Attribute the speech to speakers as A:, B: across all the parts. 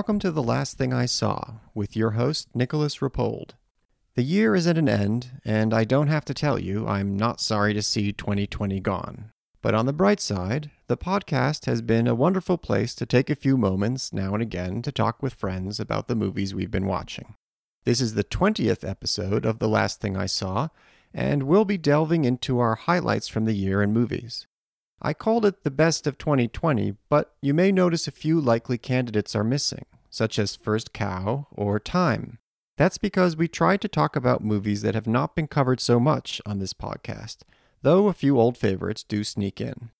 A: Welcome to The Last Thing I Saw with your host, Nicolas Rapold. The year is at an end, and I don't have to tell you I'm not sorry to see 2020 gone. But on the bright side, the podcast has been a wonderful place to take a few moments now and again to talk with friends about the movies we've been watching. This is the 20th episode of The Last Thing I Saw, and we'll be delving into our highlights from the year in movies. I called it the best of 2020, but you may notice a few likely candidates are missing, such as First Cow or Time. That's because we tried to talk about movies that have not been covered so much on this podcast, though a few old favorites do sneak in.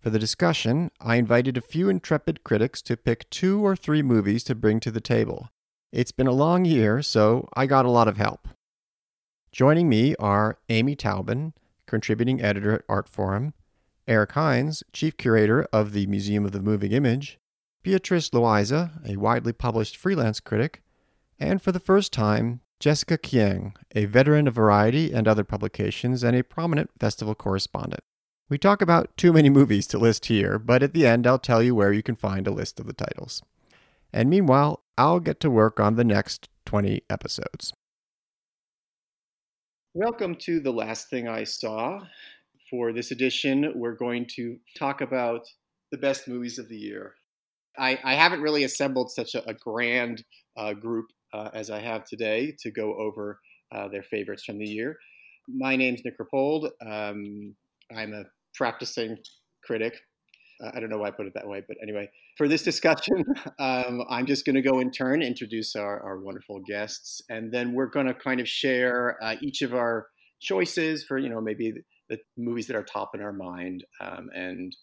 A: For the discussion, I invited a few intrepid critics to pick two or three movies to bring to the table. It's been a long year, so I got a lot of help. Joining me are Amy Taubin, contributing editor at Artforum, Eric Hynes, chief curator of the Museum of the Moving Image, Beatrice Loayza, a widely published freelance critic, and for the first time, Jessica Kiang, a veteran of Variety and other publications and a prominent festival correspondent. We talk about too many movies to list here, but at the end I'll tell you where you can find a list of the titles. And meanwhile, I'll get to work on the next 20 episodes. Welcome to The Last Thing I Saw. For this edition, we're going to talk about the best movies of the year. I, I haven't really assembled such a, a grand uh, group uh, as I have today to go over uh, their favorites from the year. My name's Nick Rapold. Um, I'm a practicing critic. Uh, I don't know why I put it that way, but anyway, for this discussion, um, I'm just going to go in turn, introduce our, our wonderful guests, and then we're going to kind of share uh, each of our choices for, you know, maybe the movies that are top in our mind. Um, and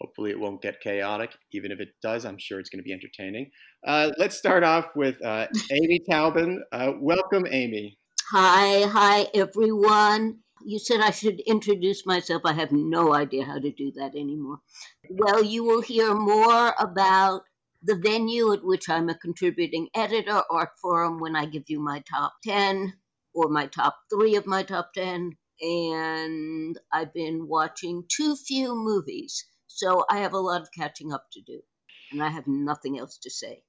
A: hopefully it won't get chaotic. Even if it does, I'm sure it's going to be entertaining. Uh, let's start off with uh, Amy Taubin. Uh, welcome, Amy.
B: Hi, hi, everyone. You said I should introduce myself. I have no idea how to do that anymore. Well, you will hear more about the venue at which I'm a contributing editor, Art Forum, when I give you my top 10 or my top three of my top 10 and I've been watching too few movies. So I have a lot of catching up to do, and I have nothing else to say.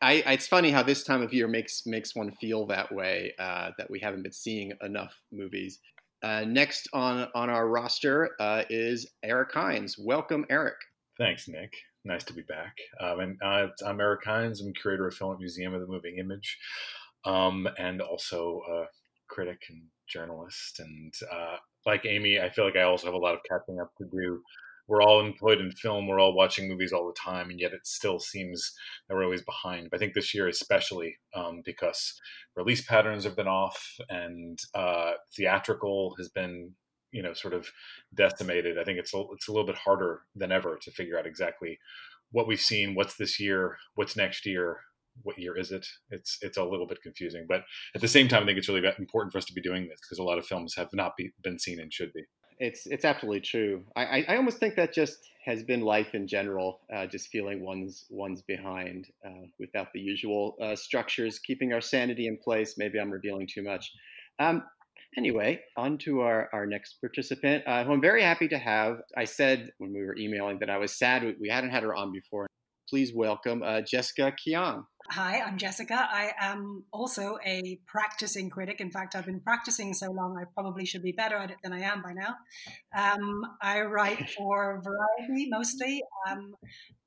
A: I, it's funny how this time of year makes makes one feel that way uh, that we haven't been seeing enough movies. Uh, next on on our roster uh, is Eric Hynes. Welcome, Eric.
C: Thanks, Nick. Nice to be back. Um, and uh, I'm Eric Hynes. I'm curator of Film at Museum of the Moving Image, um, and also a critic and journalist. And uh, like Amy, I feel like I also have a lot of catching up to do. We're all employed in film. We're all watching movies all the time, and yet it still seems that we're always behind. But I think this year, especially um, because release patterns have been off and uh, theatrical has been, you know, sort of decimated. I think it's a, it's a little bit harder than ever to figure out exactly what we've seen, what's this year, what's next year, what year is it? It's it's a little bit confusing, but at the same time, I think it's really important for us to be doing this because a lot of films have not be, been seen and should be.
A: It's it's absolutely true. I, I almost think that just has been life in general, uh, just feeling one's one's behind uh, without the usual uh, structures, keeping our sanity in place. Maybe I'm revealing too much. Um, anyway, on to our, our next participant, uh, who I'm very happy to have. I said when we were emailing that I was sad we, we hadn't had her on before. Please welcome uh, Jessica Kiang.
D: Hi, I'm Jessica. I am also a practicing critic. In fact, I've been practicing so long, I probably should be better at it than I am by now. Um, I write for Variety mostly, um,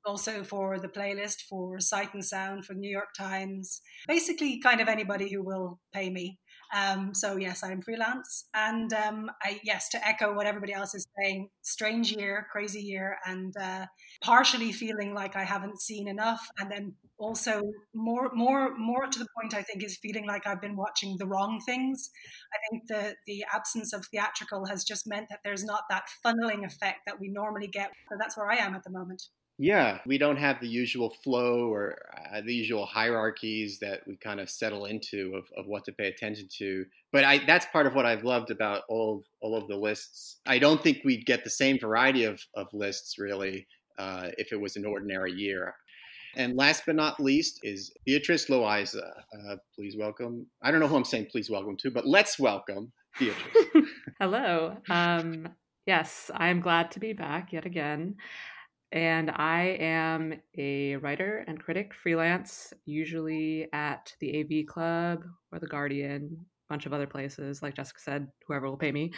D: also for the playlist, for Sight and Sound, for New York Times, basically, kind of anybody who will pay me. Um, so yes, I'm freelance, and um, I, yes, to echo what everybody else is saying, strange year, crazy year, and uh, partially feeling like I haven't seen enough, and then also more, more, more to the point, I think, is feeling like I've been watching the wrong things. I think the the absence of theatrical has just meant that there's not that funneling effect that we normally get. So that's where I am at the moment.
A: Yeah, we don't have the usual flow or uh, the usual hierarchies that we kind of settle into of, of what to pay attention to. But I, that's part of what I've loved about all of, all of the lists. I don't think we'd get the same variety of, of lists really uh, if it was an ordinary year. And last but not least is Beatrice Loayza. Uh, please welcome. I don't know who I'm saying please welcome to, but let's welcome Beatrice.
E: Hello. Um, yes, I am glad to be back yet again. And I am a writer and critic freelance, usually at the AV Club or the Guardian, a bunch of other places, like Jessica said, whoever will pay me.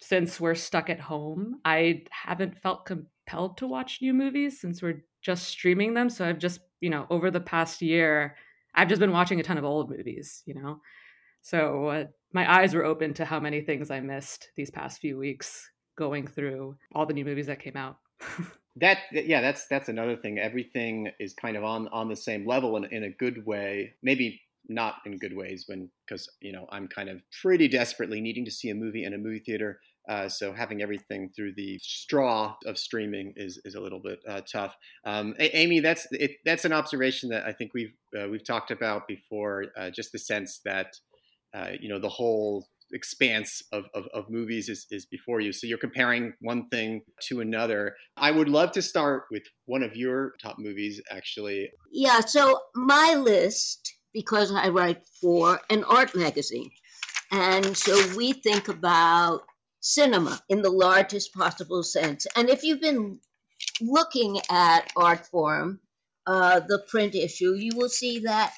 E: Since we're stuck at home, I haven't felt compelled to watch new movies since we're just streaming them. So I've just, you know, over the past year, I've just been watching a ton of old movies, you know. So uh, my eyes were open to how many things I missed these past few weeks going through all the new movies that came out.
A: that yeah that's that's another thing everything is kind of on on the same level in, in a good way maybe not in good ways when because you know i'm kind of pretty desperately needing to see a movie in a movie theater uh, so having everything through the straw of streaming is, is a little bit uh, tough. Um, Amy, that's it, that's an observation that I think we've uh, we've talked about before. Uh, just the sense that uh, you know the whole expanse of, of, of, movies is, is before you. So you're comparing one thing to another. I would love to start with one of your top movies, actually.
B: Yeah, so my list, because I write for an art magazine. And so we think about cinema in the largest possible sense. And if you've been looking at Artforum, uh, the print issue, you will see that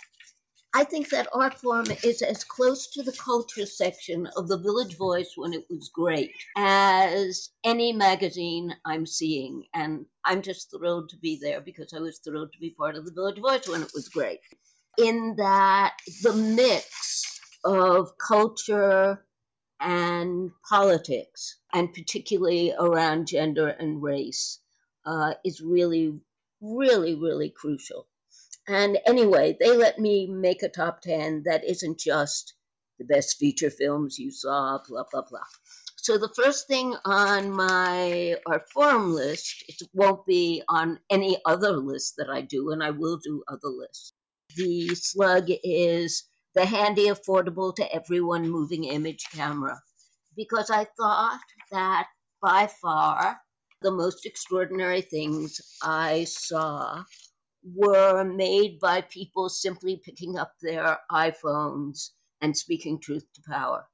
B: I think that Artforum is as close to the culture section of the Village Voice when it was great as any magazine I'm seeing. And I'm just thrilled to be there because I was thrilled to be part of the Village Voice when it was great. In that the mix of culture and politics, and particularly around gender and race, uh, is really, really, really crucial. And anyway, they let me make a top 10 that isn't just the best feature films you saw, blah, blah, blah. So the first thing on my Artforum list, it won't be on any other list that I do, and I will do other lists. The slug is the handy, affordable to everyone moving image camera. Because I thought that by far the most extraordinary things I saw were made by people simply picking up their iPhones and speaking truth to power.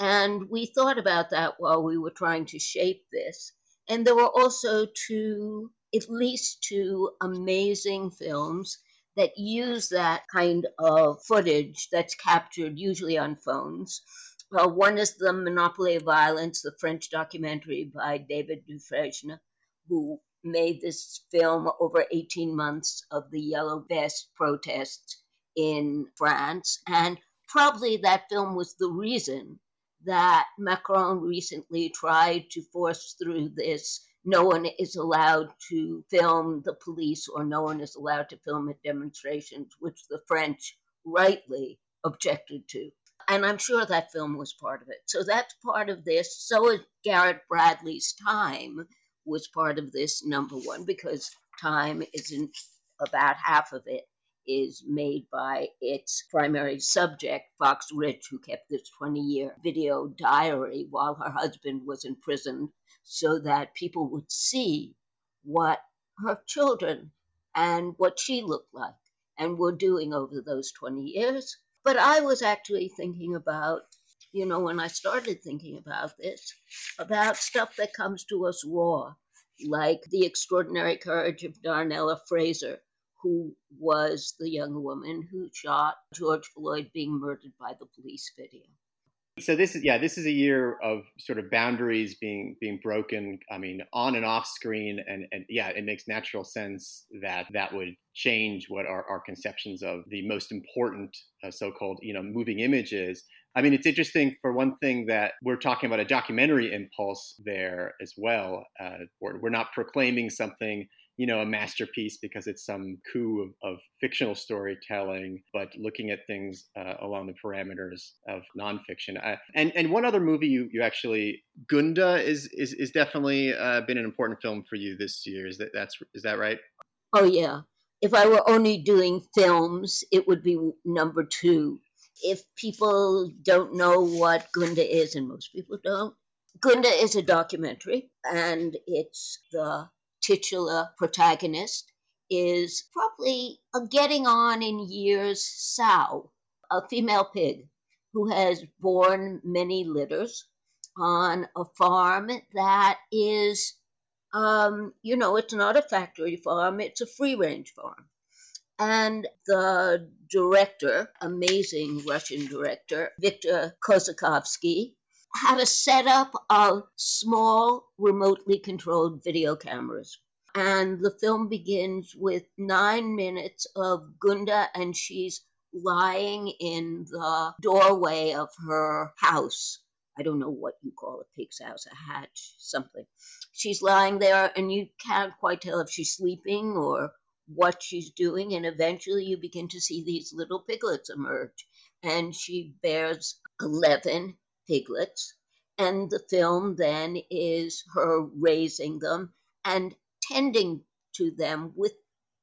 B: And we thought about that while we were trying to shape this. And there were also two, at least two amazing films that use that kind of footage that's captured usually on phones. Well, one is The Monopoly of Violence, the French documentary by David Dufresne, who made this film over 18 months of the Yellow Vest protests in France. And probably that film was the reason that Macron recently tried to force through this no one is allowed to film the police or no one is allowed to film at demonstrations, which the French rightly objected to. And I'm sure that film was part of it. So that's part of this. So is Garrett Bradley's time, was part of this number one because time isn't about half of it is made by its primary subject, Fox Rich, who kept this 20 year video diary while her husband was in prison so that people would see what her children and what she looked like and were doing over those 20 years. But I was actually thinking about you know, when I started thinking about this, about stuff that comes to us raw, like the extraordinary courage of Darnella Frazier, who was the young woman who shot George Floyd being murdered by the police video.
A: So this is yeah, this is a year of sort of boundaries being being broken. I mean, on and off screen, and and yeah, it makes natural sense that that would change what our, our conceptions of the most important uh, so-called you know moving images. I mean, it's interesting for one thing that we're talking about a documentary impulse there as well. Uh, we're, we're not proclaiming something you know a masterpiece because it's some coup of, of fictional storytelling, but looking at things uh, along the parameters of nonfiction. Uh, and and one other movie you you actually Gunda is is is definitely uh, been an important film for you this year. Is that that's is that right?
B: Oh yeah. If I were only doing films, it would be number two. If people don't know what Gunda is, and most people don't, Gunda is a documentary, and it's the titular protagonist is probably a getting on in years sow, a female pig who has borne many litters on a farm that is Um, you know, it's not a factory farm, it's a free range farm. And the director, amazing Russian director, Viktor Kossakovsky, had a setup of small, remotely controlled video cameras. And the film begins with nine minutes of Gunda, and she's lying in the doorway of her house. I don't know what you call a pig's house, a hatch, something. She's lying there, and you can't quite tell if she's sleeping or what she's doing. And eventually, you begin to see these little piglets emerge. And she bears 11 piglets. And the film then is her raising them and tending to them with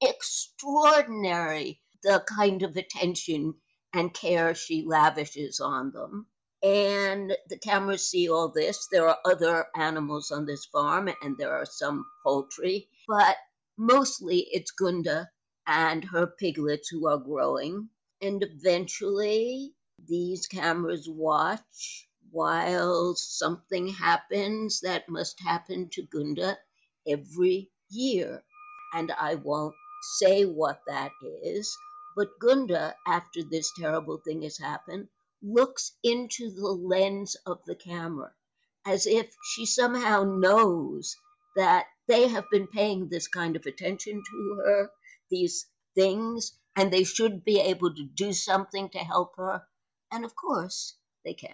B: extraordinary the kind of attention and care she lavishes on them. And the cameras see all this. There are other animals on this farm, and there are some poultry, but mostly it's Gunda and her piglets who are growing. And eventually, these cameras watch while something happens that must happen to Gunda every year. And I won't say what that is, but Gunda, after this terrible thing has happened, looks into the lens of the camera as if she somehow knows that they have been paying this kind of attention to her, these things, and they should be able to do something to help her. And of course, they can't.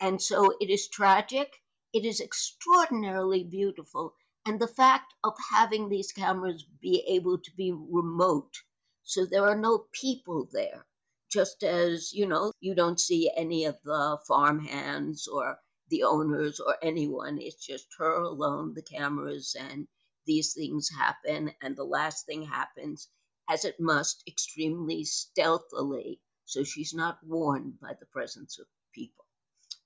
B: And so it is tragic. It is extraordinarily beautiful. And the fact of having these cameras be able to be remote, so there are no people there, just as, you know, you don't see any of the farm hands or the owners or anyone. It's just her alone, the cameras, and these things happen. And the last thing happens, as it must, extremely stealthily, so she's not warned by the presence of people.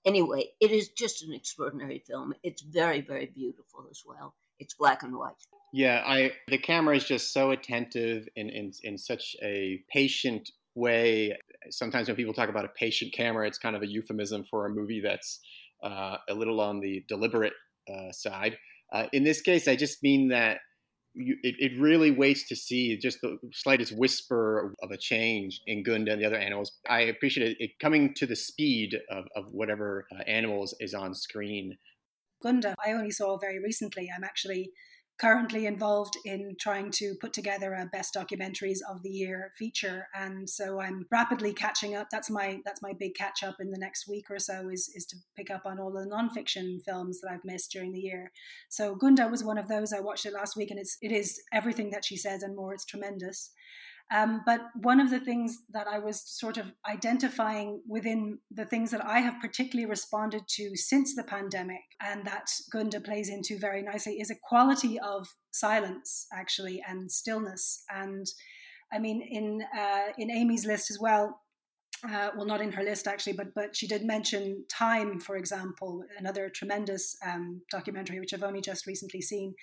B: Anyway, it is just an extraordinary film. It's very, very beautiful as well. It's black and white.
A: Yeah, I the camera is just so attentive in in, in such a patient way. Sometimes when people talk about a patient camera, it's kind of a euphemism for a movie that's uh, a little on the deliberate uh, side. Uh, in this case, I just mean that you, it, it, really waits to see just the slightest whisper of a change in Gunda and the other animals. I appreciate it, coming to the speed of, of whatever uh, animals is on screen.
D: Gunda, I only saw very recently. I'm actually currently involved in trying to put together a best documentaries of the year feature. And so i'm rapidly catching up. That's my that's my big catch up in the next week or so is is to pick up on all the nonfiction films that i've missed during the year. So gunda was one of those. I watched it last week and it's it is everything that she says and more. It's tremendous um, but one of the things that I was sort of identifying within the things that I have particularly responded to since the pandemic, and that Gunda plays into very nicely, is a quality of silence, actually, and stillness. And I mean, in uh, in Amy's list as well, uh, well, not in her list actually, but but she did mention Time, for example, another tremendous um, documentary which I've only just recently seen.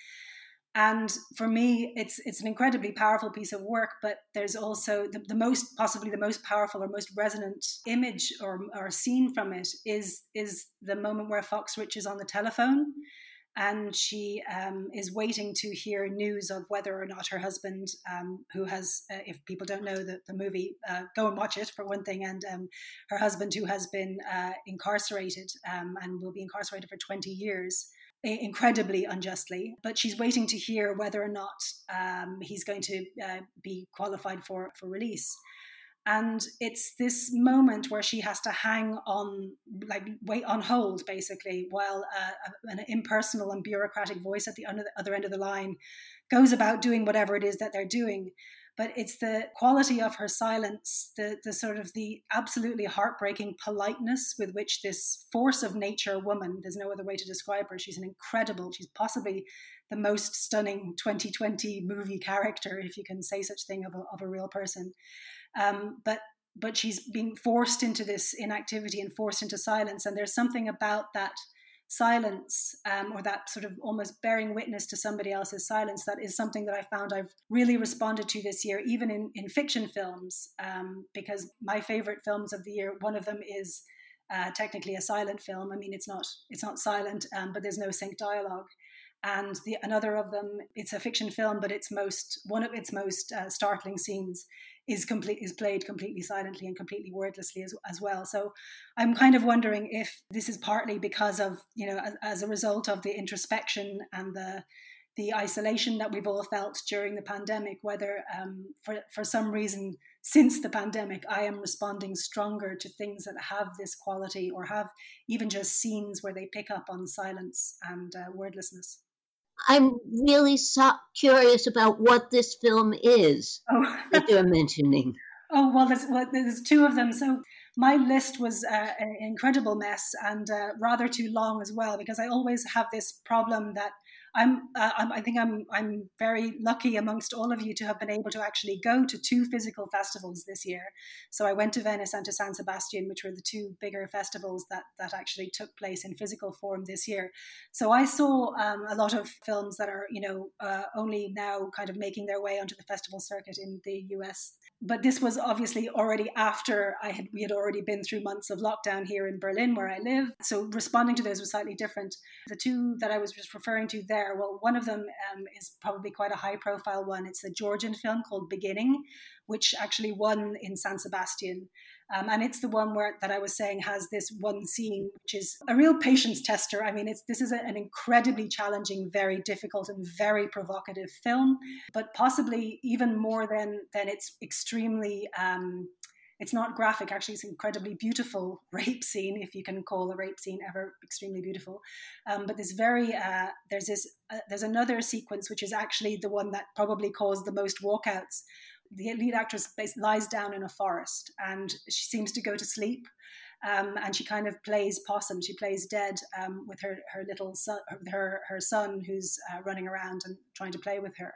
D: And for me, it's it's an incredibly powerful piece of work. But there's also the, the most possibly the most powerful or most resonant image or, or scene from it is is the moment where Fox Rich is on the telephone, and she um, is waiting to hear news of whether or not her husband, um, who has, uh, if people don't know the, the movie, uh, go and watch it for one thing, and um, her husband, who has been uh, incarcerated um, and will be incarcerated for 20 years incredibly unjustly, but she's waiting to hear whether or not um, he's going to uh, be qualified for, for release. And it's this moment where she has to hang on, like wait on hold, basically, while uh, an impersonal and bureaucratic voice at the other end of the line goes about doing whatever it is that they're doing but it's the quality of her silence, the, the sort of the absolutely heartbreaking politeness with which this force of nature woman, there's no other way to describe her, she's an incredible, she's possibly the most stunning 2020 movie character, if you can say such thing of a, of a real person. Um, but but she's being forced into this inactivity and forced into silence, and there's something about that silence um, or that sort of almost bearing witness to somebody else's silence that is something that i found i've really responded to this year even in, in fiction films um, because my favorite films of the year one of them is uh, technically a silent film. I mean it's not it's not silent um, but there's no sync dialogue. And the another of them it's a fiction film but its most one of its most uh, startling scenes is complete is played completely silently and completely wordlessly as, as well so i'm kind of wondering if this is partly because of you know as, as a result of the introspection and the the isolation that we've all felt during the pandemic whether um, for for some reason since the pandemic, I am responding stronger to things that have this quality or have even just scenes where they pick up on silence and uh, wordlessness.
B: I'm really so curious about what this film is oh. that you're mentioning.
D: Oh, well there's, well, there's two of them. So my list was uh, an incredible mess and uh, rather too long as well, because I always have this problem that I'm, uh, I'm, i think I'm, I'm very lucky amongst all of you to have been able to actually go to two physical festivals this year. So I went to Venice and to San Sebastian, which were the two bigger festivals that, that actually took place in physical form this year. So I saw um, a lot of films that are, you know, uh, only now kind of making their way onto the festival circuit in the US. But this was obviously already after I had we had already been through months of lockdown here in Berlin, where I live. So responding to those was slightly different. The two that I was just referring to there there. Well, one of them um, is probably quite a high profile one. It's a Georgian film called Beginning, which actually won in San Sebastian. Um, and it's the one where that I was saying has this one scene, which is a real patience tester. I mean, it's this is a, an incredibly challenging, very difficult, and very provocative film, but possibly even more than than it's extremely um, it's not graphic. Actually it's an incredibly beautiful rape scene if you can call a rape scene ever extremely beautiful. Um, but there's very uh, there's this uh, there's another sequence which is actually the one that probably caused the most walkouts. The lead actress lies down in a forest and she seems to go to sleep um, and she kind of plays possum. She plays dead um, with her her little son, her her son who's uh, running around and trying to play with her,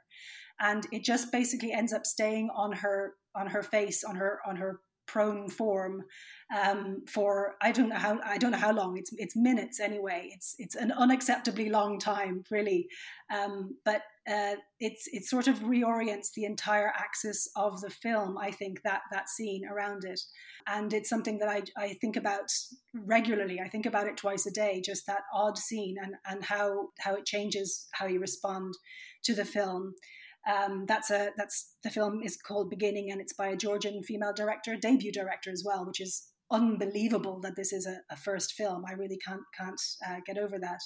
D: and it just basically ends up staying on her on her face on her on her prone form um, for I don't know how I don't know how long. It's it's minutes anyway. It's it's an unacceptably long time, really. Um, but uh, it's it sort of reorients the entire axis of the film. I think that that scene around it, and it's something that I I think about regularly. I think about it twice a day. Just that odd scene and and how how it changes how you respond to the film. Um, that's a that's the film is called Beginning, and it's by a Georgian female director, debut director as well, which is unbelievable that this is a, a first film. I really can't can't uh, get over that.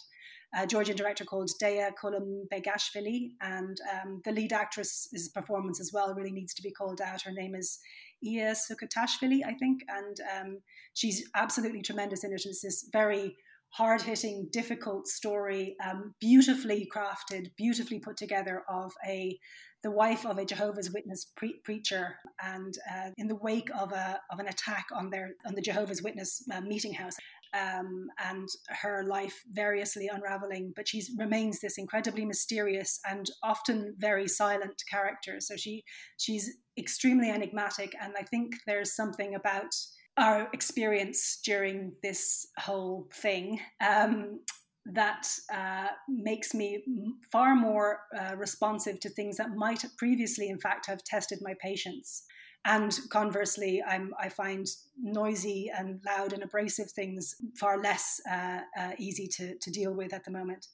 D: A Georgian director called Dea Kulumbegashvili, and um, the lead actress's performance as well really needs to be called out. Her name is Ia Sukhitashvili, I think, and um, she's absolutely tremendous in it. It's this very hard hitting, difficult story, um, beautifully crafted, beautifully put together of a the wife of a Jehovah's Witness pre- preacher, and uh, in the wake of a of an attack on their on the Jehovah's Witness uh, meeting house, um, and her life variously unraveling. But she remains this incredibly mysterious and often very silent character. So she she's extremely enigmatic, and I think there's something about our experience during this whole thing um, that uh, makes me far more uh, responsive to things that might previously, in fact, have tested my patience. And conversely, I'm, i find noisy and loud and abrasive things far less uh, uh, easy to, to deal with at the moment.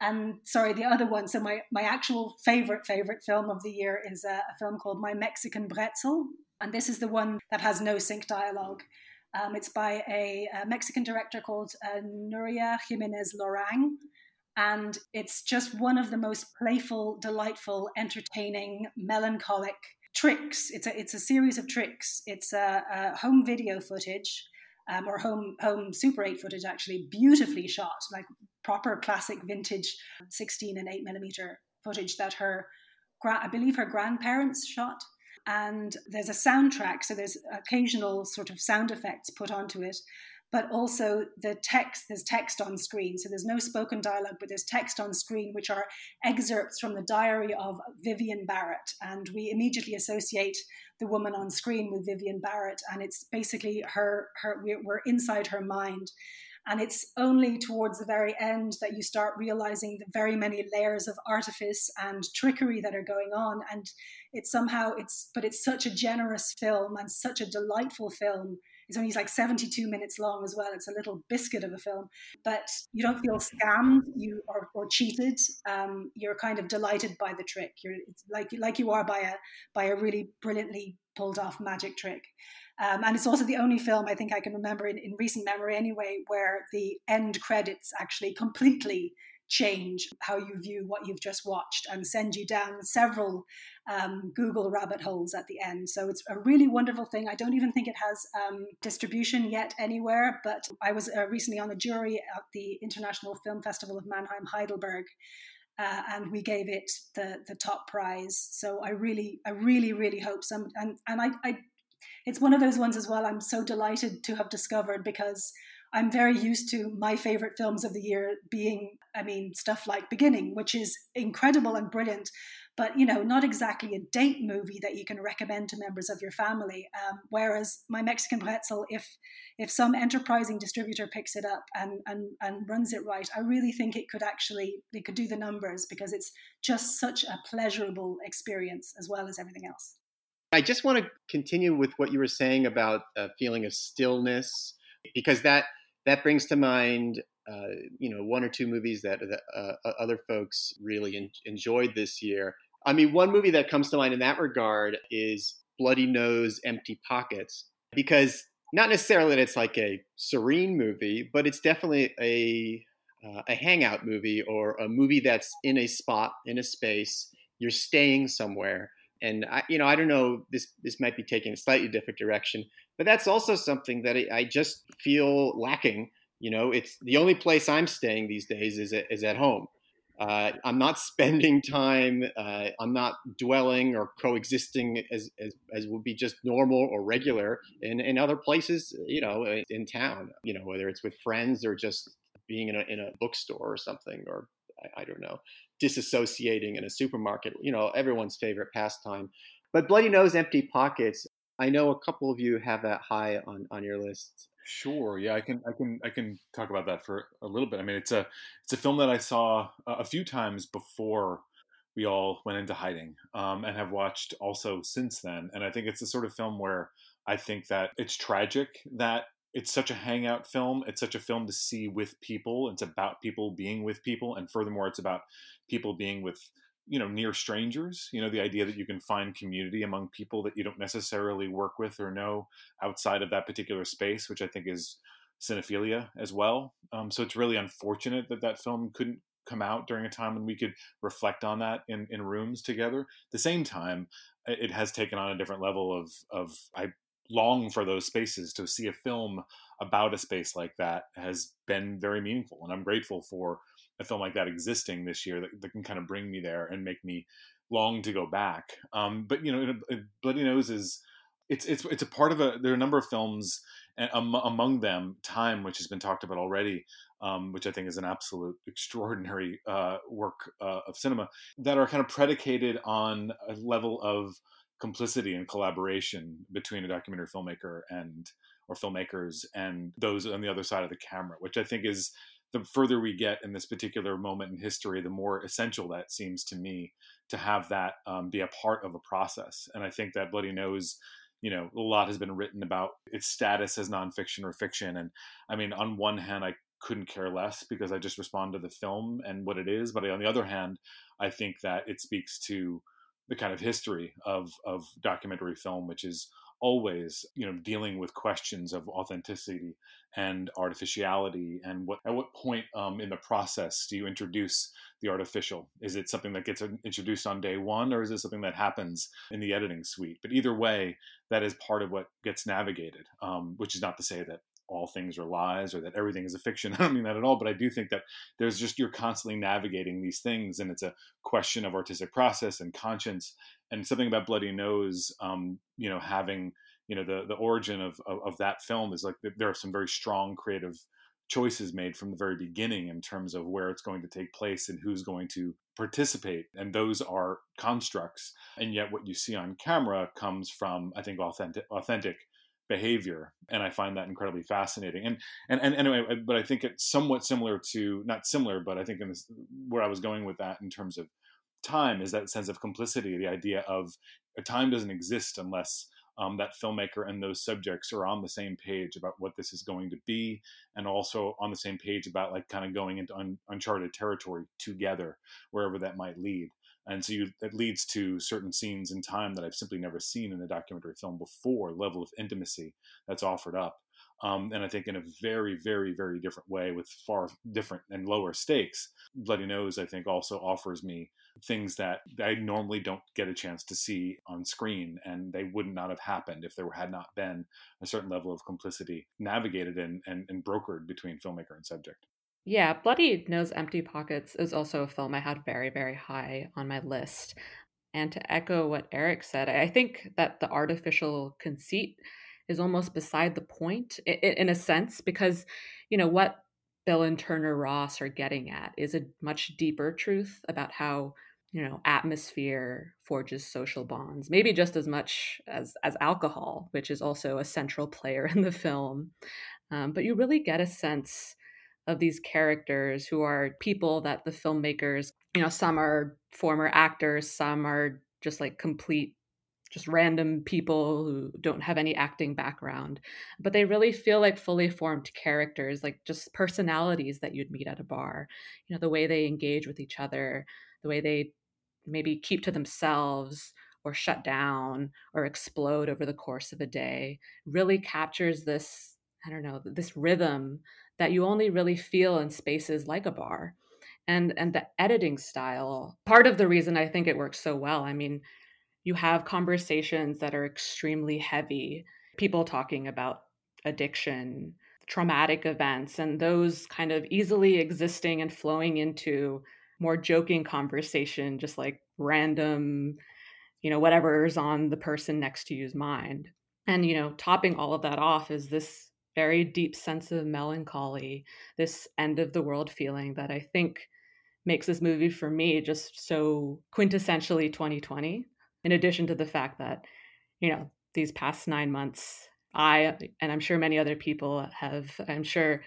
D: And sorry, the other one. So my my actual favorite favorite film of the year is a, a film called My Mexican Bretzel, and this is the one that has no sync dialogue. Um, it's by a, a, Mexican director called uh, Nuria Giménez Lorang. And it's just one of the most playful, delightful, entertaining, melancholic tricks. It's a, it's a series of tricks. It's a, a home video footage um, or home home Super 8 footage, actually, beautifully shot, like proper classic vintage 16 and 8 millimeter footage that her, I believe her grandparents shot and there's a soundtrack, so there's occasional sort of sound effects put onto it, but also the text, there's text on screen. So there's no spoken dialogue, but there's text on screen, which are excerpts from the diary of Vivian Barrett. And we immediately associate the woman on screen with Vivian Barrett, and it's basically her, her we're inside her mind. And it's only towards the very end that you start realizing the very many layers of artifice and trickery that are going on. And it's somehow it's but it's such a generous film and such a delightful film it's only like 72 minutes long as well. It's a little biscuit of a film, but you don't feel scammed you or, or cheated. Um, you're kind of delighted by the trick. You're like like you are by a by a really brilliantly pulled off magic trick. Um, and it's also the only film I think I can remember in, in recent memory anyway where the end credits actually completely change how you view what you've just watched and send you down several um, Google rabbit holes at the end. So it's a really wonderful thing. I don't even think it has um, distribution yet anywhere, but I was uh, recently on a jury at the International Film Festival of Mannheim Heidelberg. Uh, and we gave it the the top prize. So I really, I really, really hope some. And and I, I, it's one of those ones as well. I'm so delighted to have discovered because I'm very used to my favorite films of the year being, I mean, stuff like Beginning, which is incredible and brilliant, but you know, not exactly a date movie that you can recommend to members of your family. Um, whereas my Mexican Pretzel, if if some enterprising distributor picks it up and, and and runs it right, I really think it could actually it could do the numbers because it's just such a pleasurable experience as well as everything else.
A: I just want to continue with what you were saying about a feeling of stillness because that that brings to mind uh, you know one or two movies that, uh, other folks really in, enjoyed this year. I mean, one movie that comes to mind in that regard is Bloody Nose, Empty Pockets, because not necessarily that it's like a serene movie, but it's definitely a uh, a hangout movie or a movie that's in a spot in a space. You're staying somewhere, and I, you know, I don't know. This this might be taking a slightly different direction, but that's also something that I just feel lacking. You know, it's the only place I'm staying these days is at, is at home. Uh, I'm not spending time. Uh, I'm not dwelling or coexisting as, as, as would be just normal or regular in, in other places. You know, in town. You know, whether it's with friends or just being in a in a bookstore or something, or I, I don't know, disassociating in a supermarket. You know, everyone's favorite pastime. But Bloody Nose, Empty Pockets I know a couple of you have that high on on your list.
C: Sure. Yeah, I can I can I can talk about that for a little bit. I mean, it's a it's a film that I saw a few times before we all went into hiding, um, and have watched also since then. And I think it's the sort of film where I think that it's tragic that it's such a hangout film. It's such a film to see with people. It's about people being with people, and furthermore, it's about people being with you know near strangers you know the idea that you can find community among people that you don't necessarily work with or know outside of that particular space which i think is cinephilia as well um, so it's really unfortunate that that film couldn't come out during a time when we could reflect on that in, in rooms together at the same time it has taken on a different level of of i long for those spaces to see a film about a space like that has been very meaningful and i'm grateful for a film like that existing this year that, that can kind of bring me there and make me long to go back. Um, but you know, Bloody Nose is it's it's it's a part of a. There are a number of films, and among them, Time, which has been talked about already, um, which I think is an absolute extraordinary uh, work uh, of cinema that are kind of predicated on a level of complicity and collaboration between a documentary filmmaker and or filmmakers and those on the other side of the camera, which I think is the further we get in this particular moment in history, the more essential that seems to me to have that um, be a part of a process. And I think that Bloody Nose, you know, a lot has been written about its status as nonfiction or fiction. And I mean, on one hand, I couldn't care less because I just respond to the film and what it is. But on the other hand, I think that it speaks to the kind of history of of documentary film, which is always you know dealing with questions of authenticity and artificiality and what at what point um, in the process do you introduce the artificial? Is it something that gets introduced on day one or is it something that happens in the editing suite? But either way that is part of what gets navigated um, which is not to say that all things are lies or that everything is a fiction. I don't mean that at all, but I do think that there's just you're constantly navigating these things, and it's a question of artistic process and conscience, and something about Bloody Nose, um, you know, having you know the the origin of, of, of that film is like there are some very strong creative choices made from the very beginning in terms of where it's going to take place and who's going to participate. And those are constructs. And yet what you see on camera comes from i think authentic authentic behavior and i find that incredibly fascinating. And and, and anyway but i think it's somewhat similar to not similar but i think in this where i was going with that in terms of time is that sense of complicity the idea of a time doesn't exist unless um, that filmmaker and those subjects are on the same page about what this is going to be and also on the same page about like kind of going into un- uncharted territory together wherever that might lead and so you, it leads to certain scenes in time that i've simply never seen in a documentary film before level of intimacy that's offered up um, and I think in a very, very, very different way with far different and lower stakes. Bloody Nose, I think, also offers me things that I normally don't get a chance to see on screen, and they would not have happened if there had not been a certain level of complicity navigated and, and, and brokered between filmmaker and subject.
E: Yeah, Bloody Nose Empty Pockets is also a film I had very, very high on my list. And to echo what Eric said, I think that the artificial conceit is almost beside the point in a sense because you know what bill and turner ross are getting at is a much deeper truth about how you know atmosphere forges social bonds maybe just as much as as alcohol which is also a central player in the film. Um, but you really get a sense of these characters who are people that the filmmakers you know some are former actors some are just like complete just random people who don't have any acting background. But they really feel like fully formed characters like just personalities that you'd meet at a bar. You know the way they engage with each other the way they maybe keep to themselves or shut down or explode over the course of a day really captures this i don't know this rhythm that you only really feel in spaces like a bar. And and the editing style part of the reason i think it works so well i mean you have conversations that are extremely heavy, people talking about addiction, traumatic events, and those kind of easily existing and flowing into more joking conversation, just like random, you know, whatever's on the person next to you's mind. And, you know, topping all of that off is this very deep sense of melancholy, this end of the world feeling that I think makes this movie for me just so quintessentially 2020 in addition to the fact that you know these past nine months i and i'm sure many other people have i'm sure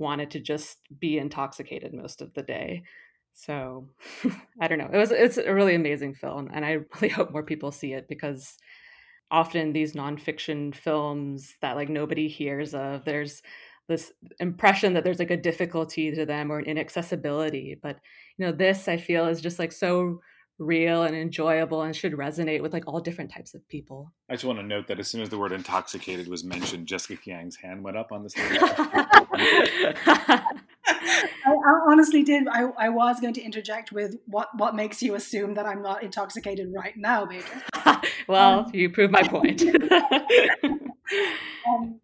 E: wanted to just be intoxicated most of the day. So i don't know. It was it's a really amazing film and i really hope more people see it because often these nonfiction films that like nobody hears of there's this impression that there's like a difficulty to them or an inaccessibility. But you know this i feel is just like so real and enjoyable and should resonate with like all different types of people.
C: I just want to note that as soon as the word intoxicated was mentioned, Jessica Kiang's hand went up on the stage.
D: I, I, honestly did. I, I was going to interject with what what makes you assume that I'm not intoxicated right now, Beatrice.
E: well, um, you prove my point.
D: um,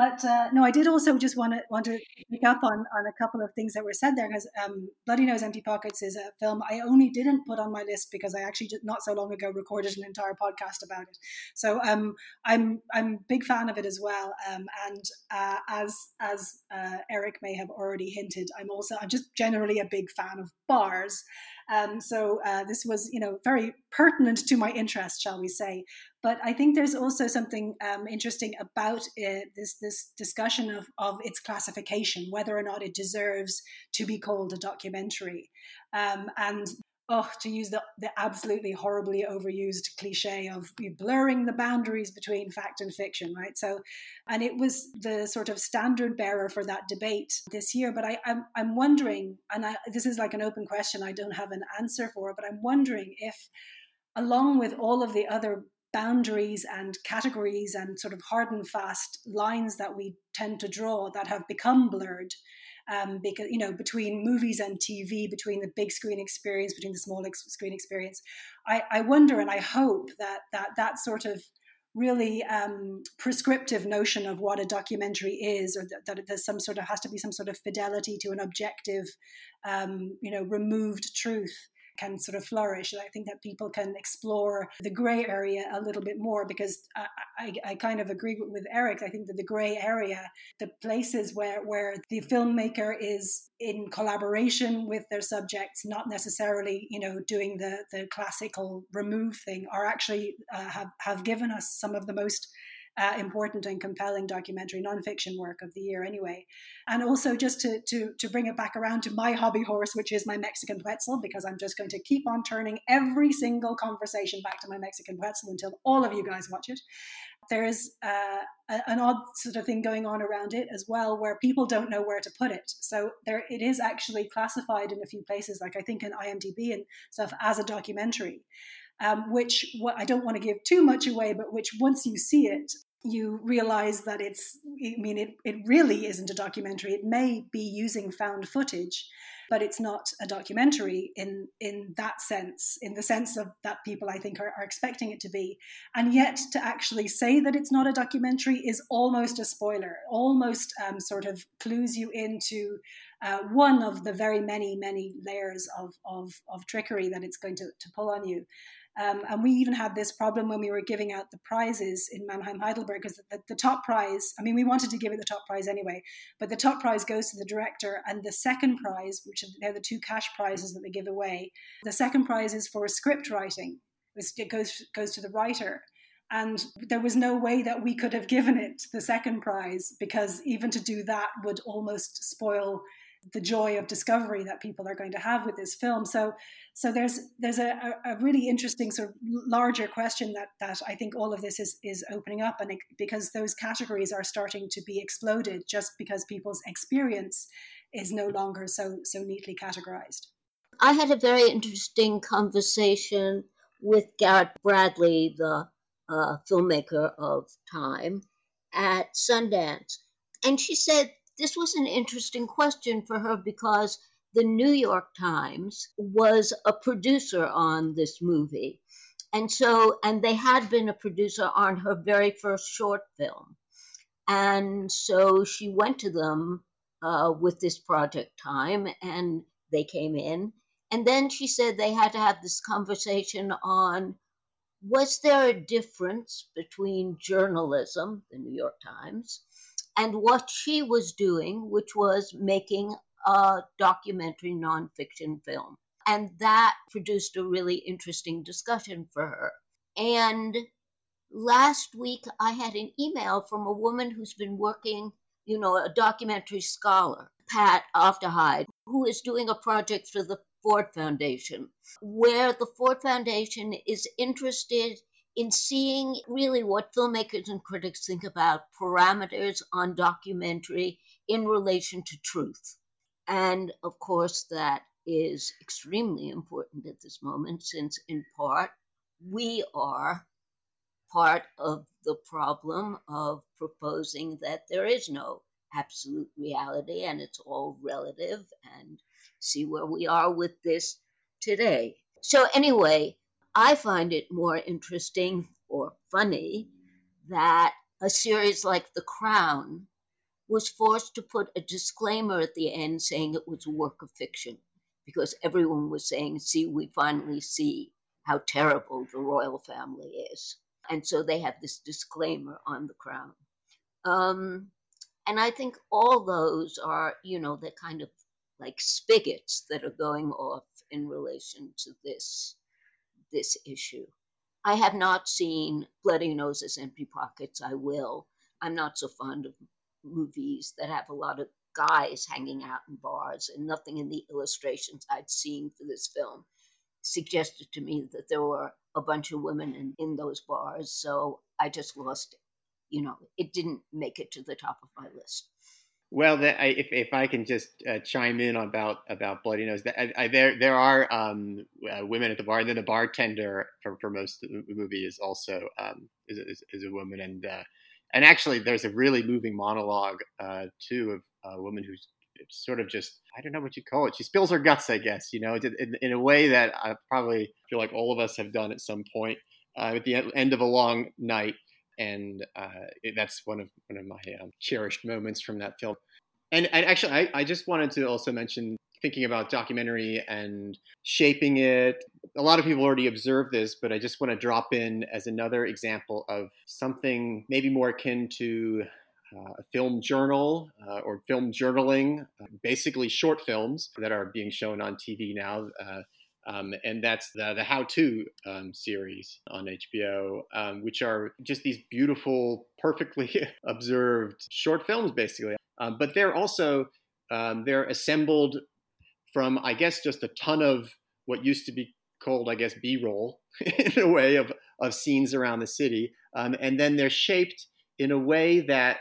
D: but uh, no, I did also just want to want to pick up on, on a couple of things that were said there because um, Bloody Nose Empty Pockets is a film I only didn't put on my list because I actually just not so long ago recorded an entire podcast about it. So um, I'm I'm a big fan of it as well. Um, and uh, as as uh, Eric may have already hinted, I'm also I'm just generally a big fan of bars. Um, so uh, this was, you know, very pertinent to my interest, shall we say. But I think there's also something um, interesting about this this discussion of of its classification, whether or not it deserves to be called a documentary. Um, and oh, to use the, the absolutely horribly overused cliche of blurring the boundaries between fact and fiction, right? So, and it was the sort of standard bearer for that debate this year. But I, I'm, I'm wondering, and I, this is like an open question I don't have an answer for, but I'm wondering if, along with all of the other boundaries and categories and sort of hard and fast lines that we tend to draw that have become blurred um, because you know between movies and TV, between the big screen experience, between the small ex- screen experience, I, I, wonder and I hope that that that sort of really um, prescriptive notion of what a documentary is, or that, that, there's some sort of has to be some sort of fidelity to an objective, um, you know, removed truth can sort of flourish. And I think that people can explore the gray area a little bit more because I, I, I kind of agree with, Eric. I think that the gray area, the places where, where the filmmaker is in collaboration with their subjects, not necessarily, you know, doing the, the classical remove thing, are actually uh, have, have given us some of the most uh, important and compelling documentary nonfiction work of the year, anyway. And also, just to, to, to bring it back around to my hobby horse, which is my Mexican Bretzel, because I'm just going to keep on turning every single conversation back to my Mexican Bretzel until all of you guys watch it there is uh, an odd sort of thing going on around it as well, where people don't know where to put it. So there, it is actually classified in a few places, like I think in IMDb and stuff, as a documentary. Um, which I don't want to give too much away, but which once you see it, you realize that it's. I mean, it it really isn't a documentary. It may be using found footage, but it's not a documentary in in that sense, in the sense of that people I think are, are expecting it to be. And yet, to actually say that it's not a documentary is almost a spoiler, almost um, sort of clues you into uh, one of the very many, many layers of, of, of trickery that it's going to, to pull on you. Um, and we even had this problem when we were giving out the prizes in Mannheim Heidelberg, because the, the, top prize, I mean, we wanted to give it the top prize anyway, but the top prize goes to the director, and the second prize, which are, they're the two cash prizes that they give away, the second prize is for script writing. It goes, goes to the writer. And there was no way that we could have given it the second prize because even to do that would almost spoil the joy of discovery that people are going to have with this film. So, so there's there's a, a really interesting sort of larger question that that I think all of this is is opening up, and it, because those categories are starting to be exploded just because people's experience is no longer so so neatly categorized.
B: I had a very interesting conversation with Garrett Bradley, the uh, filmmaker of Time, at Sundance, and she said this was an interesting question for her because the New York Times was a producer on this movie. And so, and they had been a producer on her very first short film. And so she went to them uh, with this project time and they came in. And then she said they had to have this conversation on was there a difference between journalism, the New York Times, and what she was doing, which was making a documentary nonfiction film. And that produced a really interesting discussion for her. And last week, I had an email from a woman who's been working, you know, a documentary scholar, Pat Aufderheide, who is doing a project for the Ford Foundation, where the Ford Foundation is interested in seeing really what filmmakers and critics think about parameters on documentary in relation to truth. And of course, that is extremely important at this moment, since in part we are part of the problem of proposing that there is no absolute reality and it's all relative, and see where we are with this today. So, anyway, I find it more interesting or funny that a series like The Crown was forced to put a disclaimer at the end saying it was a work of fiction because everyone was saying, see, we finally see how terrible the royal family is. And so they have this disclaimer on The Crown. Um, and I think all those are, you know, the kind of like spigots that are going off in relation to this this issue. I have not seen Bloody Noses, Empty Pockets. I will. I'm not so fond of movies that have a lot of guys hanging out in bars, and nothing in the illustrations I'd seen for this film suggested to me that there were a bunch of women in, in those bars. So I just lost it. You know, it didn't make it to the top of my list.
A: Well, I, if, if I can just uh, chime in about about Bloody Nose, I, I, there there are um, uh, women at the bar, and then the bartender for, for most of the movie is also um, is, is, is, a woman, and uh, and actually there's a really moving monologue uh, too of a woman who's sort of just I don't know what you call it. She spills her guts, I guess, you know, in, in a way that I probably feel like all of us have done at some point uh, at the end of a long night and uh, that's one of one of my um, cherished moments from that film. And, and actually, I, I just wanted to also mention thinking about documentary and shaping it. A lot of people already observed this, but I just want to drop in as another example of something maybe more akin to uh, a film journal uh, or film journaling, uh, basically short films that are being shown on TV now. Um, and that's the, the How To um, series on HBO, um, which are just these beautiful, perfectly observed short films, basically. Um, but they're also um, they're assembled from, I guess, just a ton of what used to be called, I guess, B-roll in a way of of scenes around the city, um, and then they're shaped in a way that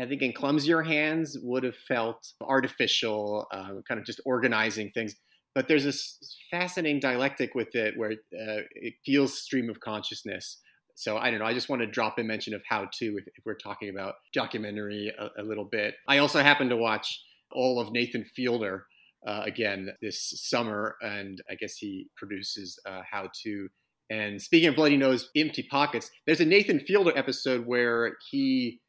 A: I think in clumsier hands would have felt artificial, uh, kind of just organizing things. But there's this fascinating dialectic with it where uh, it feels stream of consciousness. So I don't know. I just want to drop a mention of how to if, if we're talking about documentary a, a, little bit. I also happened to watch all of Nathan Fielder uh, again this summer, and I guess he produces uh, How to. And speaking of Bloody Nose, Empty Pockets, there's a Nathan Fielder episode where he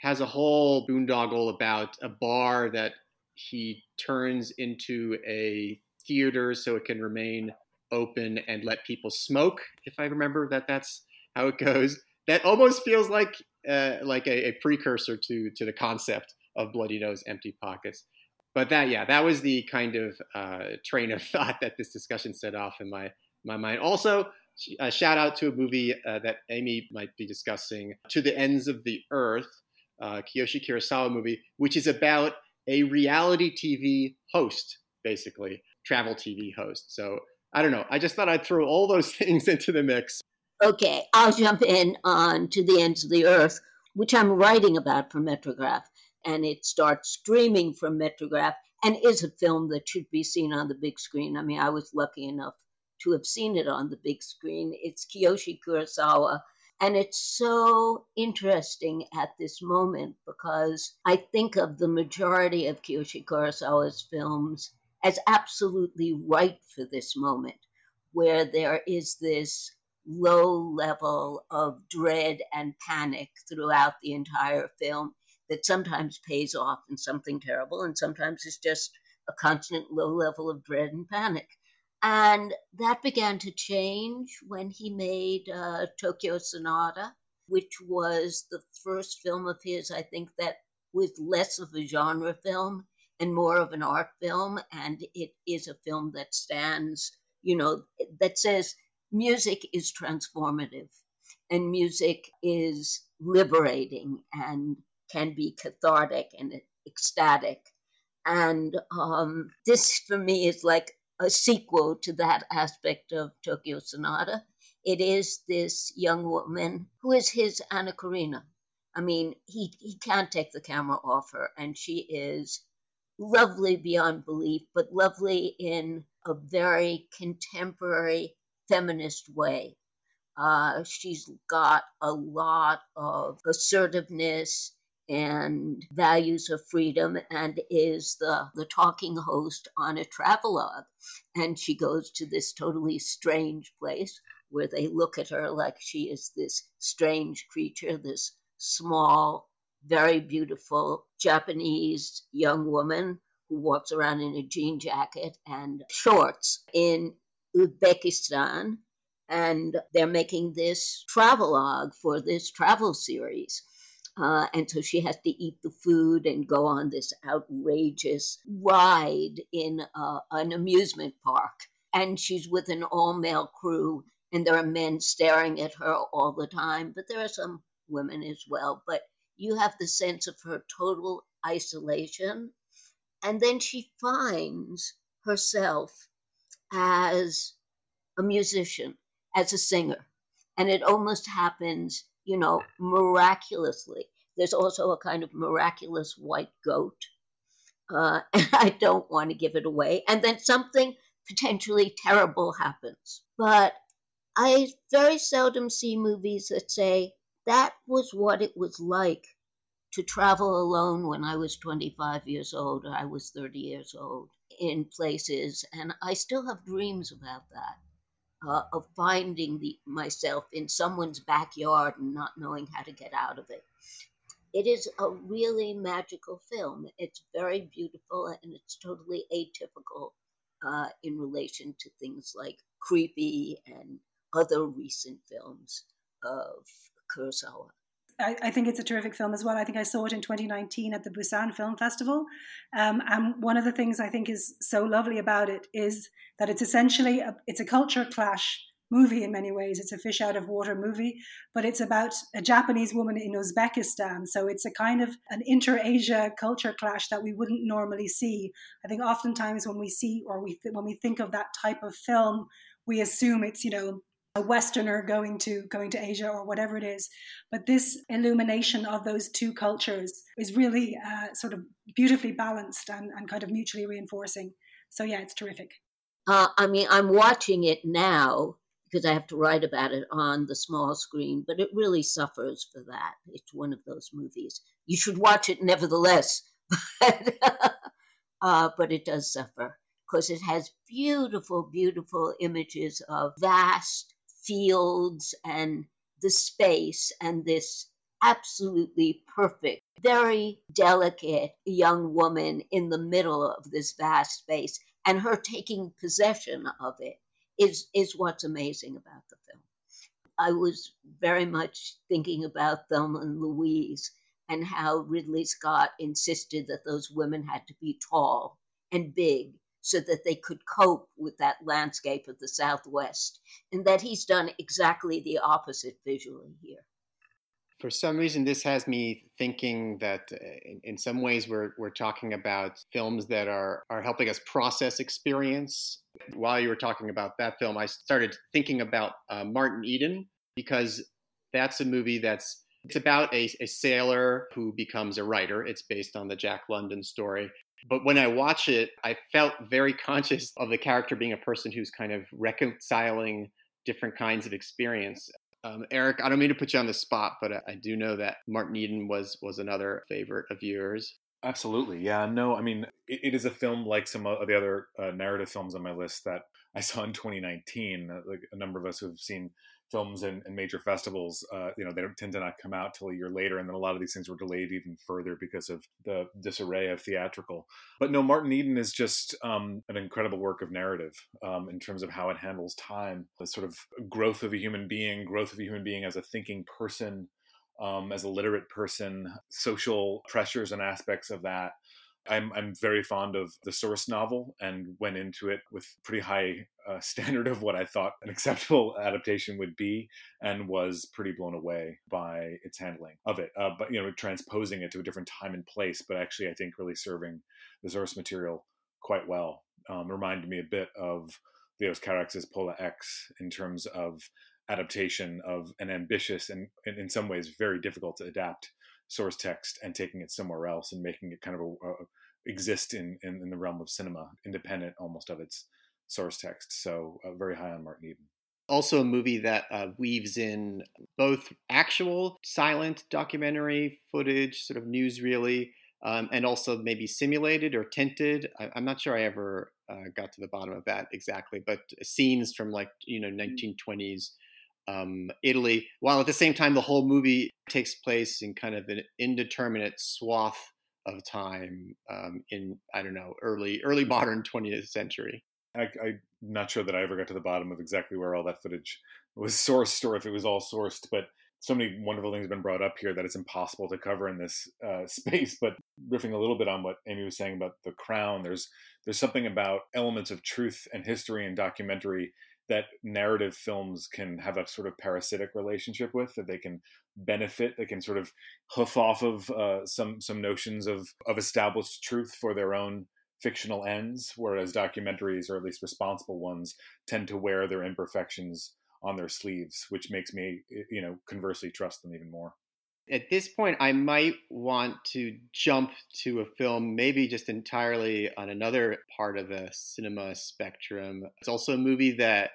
A: has a whole boondoggle about a bar that he turns into a theater so it can remain open and let people smoke. If I remember that, that's how it goes. That almost feels like uh, like a, a, precursor to to the concept of Bloody Nose, Empty Pockets. But that, yeah, that was the kind of uh, train of thought that this discussion set off in my my mind. Also, a shout out to a movie uh, that Amy might be discussing, To the Ends of the Earth, uh, Kiyoshi Kurosawa movie, which is about a reality TV host, basically, travel TV host. So I don't know. I just thought I'd throw all those things into the mix.
B: Okay, I'll jump in on To the Ends of the Earth, which I'm writing about for Metrograph. And it starts streaming from Metrograph and is a film that should be seen on the big screen. I mean, I was lucky enough to have seen it on the big screen. It's Kiyoshi Kurosawa and it's so interesting at this moment because I think of the majority of Kiyoshi Kurosawa's films as absolutely right for this moment, where there is this low level of dread and panic throughout the entire film that sometimes pays off in something terrible and sometimes is just a constant low level of dread and panic. And that began to change when he made uh, Tokyo Sonata, which was the first film of his, I think, that was less of a genre film and more of an art film. And it is a film that stands, you know, that says music is transformative and music is liberating and can be cathartic and ecstatic. And um, this, for me, is like a sequel to that aspect of Tokyo Sonata. It is this young woman who is his Anna Karina. I mean, he, he can't take the camera off her, and she is lovely beyond belief, but lovely in a very contemporary feminist way. Uh, she's got a lot of assertiveness and values of freedom and is the, the talking host on a travelogue. And she goes to this totally strange place where they look at her like she is this strange creature, this small, very beautiful Japanese young woman who walks around in a jean jacket and shorts in Uzbekistan. And they're making this travelogue for this travel series. Uh, and so she has to eat the food and go on this outrageous ride in uh, an amusement park. And she's with an all male crew, and there are men staring at her all the time, but there are some women as well. But you have the sense of her total isolation. And then she finds herself as a musician, as a singer. And it almost happens you know, miraculously. There's also a kind of miraculous white goat. Uh, and I don't want to give it away. And then something potentially terrible happens. But I very seldom see movies that say, that was what it was like to travel alone when I was 25 years old, I was 30 years old in places. And I still have dreams about that uh, of finding the, myself in someone's backyard and not knowing how to get out of it. It is a really magical film. It's very beautiful and it's totally atypical uh, in relation to things like Creepy and other recent films of Kurosawa.
D: I, I, think it's a terrific film as well. I think I saw it in 2019 at the Busan Film Festival. Um, and one of the things I think is so lovely about it is that it's essentially a, it's a culture clash movie in many ways. It's a fish out of water movie, but it's about a Japanese woman in Uzbekistan. So it's a kind of an inter-Asia culture clash that we wouldn't normally see. I think oftentimes when we see or we th- when we think of that type of film, we assume it's you know a Westerner going to going to Asia or whatever it is. But this illumination of those two cultures is really uh, sort of beautifully balanced and, and kind of mutually reinforcing. So yeah, it's terrific.
B: Uh, I mean, I'm watching it now because I have to write about it on the small screen, but it really suffers for that. It's one of those movies. You should watch it nevertheless, but, uh, but it does suffer because it has beautiful, beautiful images of vast fields and the space and this absolutely perfect, very delicate young woman in the middle of this vast space and her taking possession of it is is what's amazing about the film. I was very much thinking about Thelma and Louise and how Ridley Scott insisted that those women had to be tall and big so that they could cope with that landscape of the Southwest, and that he's done exactly the opposite visually here
A: for some reason, this has me thinking that uh, in, in, some ways we're, we're talking about films that are, are helping us process experience. While you were talking about that film, I started thinking about uh, Martin Eden because that's a movie that's it's about a, a sailor who becomes a writer. It's based on the Jack London story. But when I watch it, I felt very conscious of the character being a person who's kind of reconciling different kinds of experience. Um, Eric, I don't mean to put you on the spot, but I, do know that Martin Eden was was another favorite of yours.
C: Absolutely, yeah. No, I mean it, it is a film like some of the other uh, narrative films on my list that I saw in 2019. Uh, like a number of us who have seen films and, and major festivals, uh, you know, they tend to not come out till a year later, and then a lot of these things were delayed even further because of the disarray of theatrical. But no, Martin Eden is just um, an incredible work of narrative um, in terms of how it handles time, the sort of growth of a human being, growth of a human being as a thinking person. Um, as a literate person, social pressures and aspects of that, I'm, I'm very fond of the source novel and went into it with pretty high uh, standard of what I thought an acceptable adaptation would be, and was pretty blown away by its handling of it. Uh, but you know, transposing it to a different time and place, but actually, I think really serving the source material quite well. Um, reminded me a bit of Leos Carax's Pola X in terms of adaptation of an ambitious and, and in some ways very difficult to adapt source text and taking it somewhere else and making it kind of a, a exist in, in, in the realm of cinema, independent almost of its source text. So uh, very high on Martin Eden.
A: Also, a movie that uh, weaves in both actual silent documentary footage, sort of newsreely, um, and also maybe simulated or tinted. I, am not sure I ever uh, got to the bottom of that exactly, but scenes from like you know 1920s um, Italy, while at the same time the whole movie takes place in kind of an indeterminate swath of time um, in I don't know early early modern 20th century.
C: I, am not sure that I ever got to the bottom of exactly where all that footage was sourced or if it was all sourced, but so many wonderful things have been brought up here that it's impossible to cover in this uh, space. But riffing a little bit on what Amy was saying about the crown, there's there's something about elements of truth and history and documentary that narrative films can have a sort of parasitic relationship with that they can benefit they can sort of hoof off of uh, some some notions of of established truth for their own fictional ends whereas documentaries or at least responsible ones tend to wear their imperfections on their sleeves which makes me you know conversely trust them even more
A: at this point, I might want to jump to a film, maybe just entirely on another part of the cinema spectrum. It's also a movie that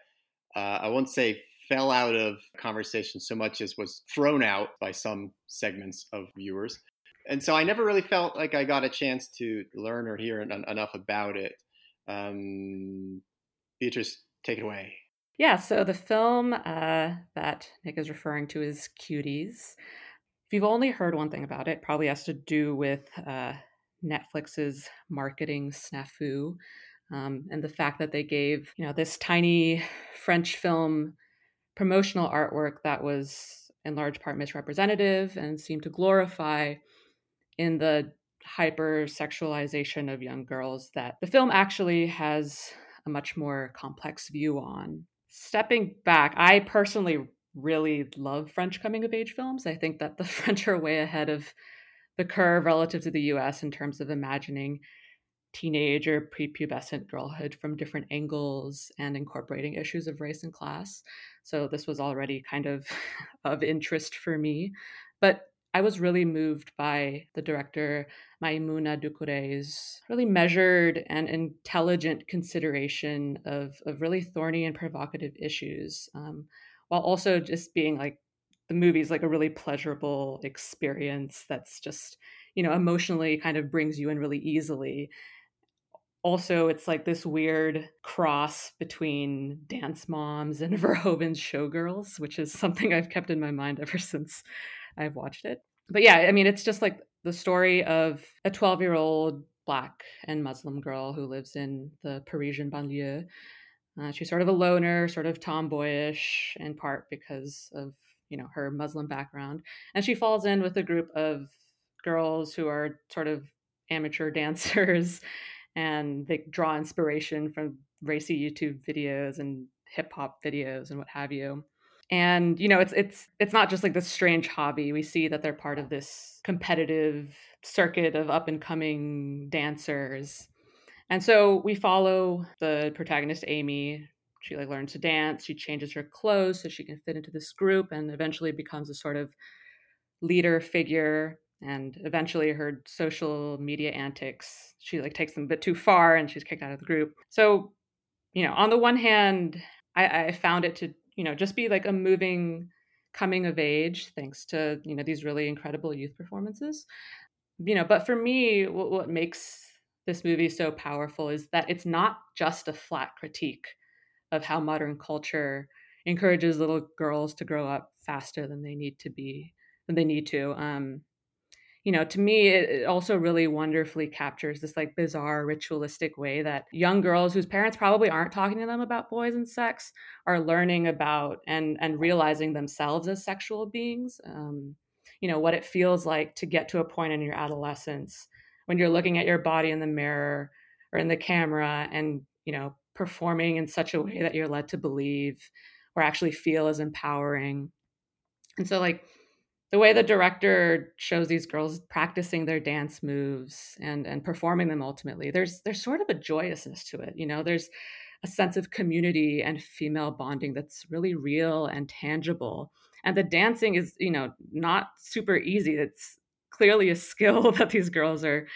A: uh, I won't say fell out of conversation so much as was thrown out by some segments of viewers. And so I never really felt like I got a chance to learn or hear en- enough about it. Um, Beatrice, take it away.
E: Yeah, so the film uh, that Nick is referring to is Cuties. If you've only heard one thing about it, probably has to do with uh, Netflix's marketing snafu um, and the fact that they gave you know this tiny French film promotional artwork that was in large part misrepresentative and seemed to glorify in the hyper sexualization of young girls that the film actually has a much more complex view on. Stepping back, I personally really love French coming of age films. I think that the French are way ahead of the curve relative to the US in terms of imagining teenage or prepubescent girlhood from different angles and incorporating issues of race and class. So this was already kind of of interest for me. But I was really moved by the director Maimouna Doucouré's really measured and intelligent consideration of, of really thorny and provocative issues, um, while also just being like the movie's like a really pleasurable experience that's just you know emotionally kind of brings you in really easily also it's like this weird cross between dance moms and verhoeven's showgirls which is something i've kept in my mind ever since i've watched it. But yeah i mean it's just like the story of a 12 year old black and muslim girl who lives in the parisian banlieue. Uh, she's sort of a loner sort of tomboyish in part because of you know her muslim background. And she falls in with a group of girls who are sort of amateur dancers and they draw inspiration from racy YouTube videos and hip hop videos and what have you. And you know, it's it's it's not just like this strange hobby. We see that they're part of this competitive circuit of up and coming dancers. And so we follow the protagonist Amy. She like learns to dance, she changes her clothes so she can fit into this group and eventually becomes a sort of leader figure and eventually her social media antics she like takes them a bit too far and she's kicked out of the group. So you know on the one hand I, I found it to you know just be like a moving coming of age thanks to you know these really incredible youth performances. You know but for me what, what makes this movie so powerful is that it's not just a flat critique of how modern culture encourages little girls to grow up faster than they need to be than they need to um you know, to me, it, also really wonderfully captures this like bizarre ritualistic way that young girls whose parents probably aren't talking to them about boys and sex are learning about and and realizing themselves as sexual beings. Um, you know, what it feels like to get to a point in your adolescence when you're looking at your body in the mirror or in the camera and, you know, performing in such a way that you're led to believe or actually feel is empowering. And so, like, the way the director shows these girls practicing their dance moves and and performing them ultimately there's there's sort of a joyousness to it you know? There's a sense of community and female bonding that's really real and tangible. And the dancing is you know not super easy. It's clearly a skill that these girls are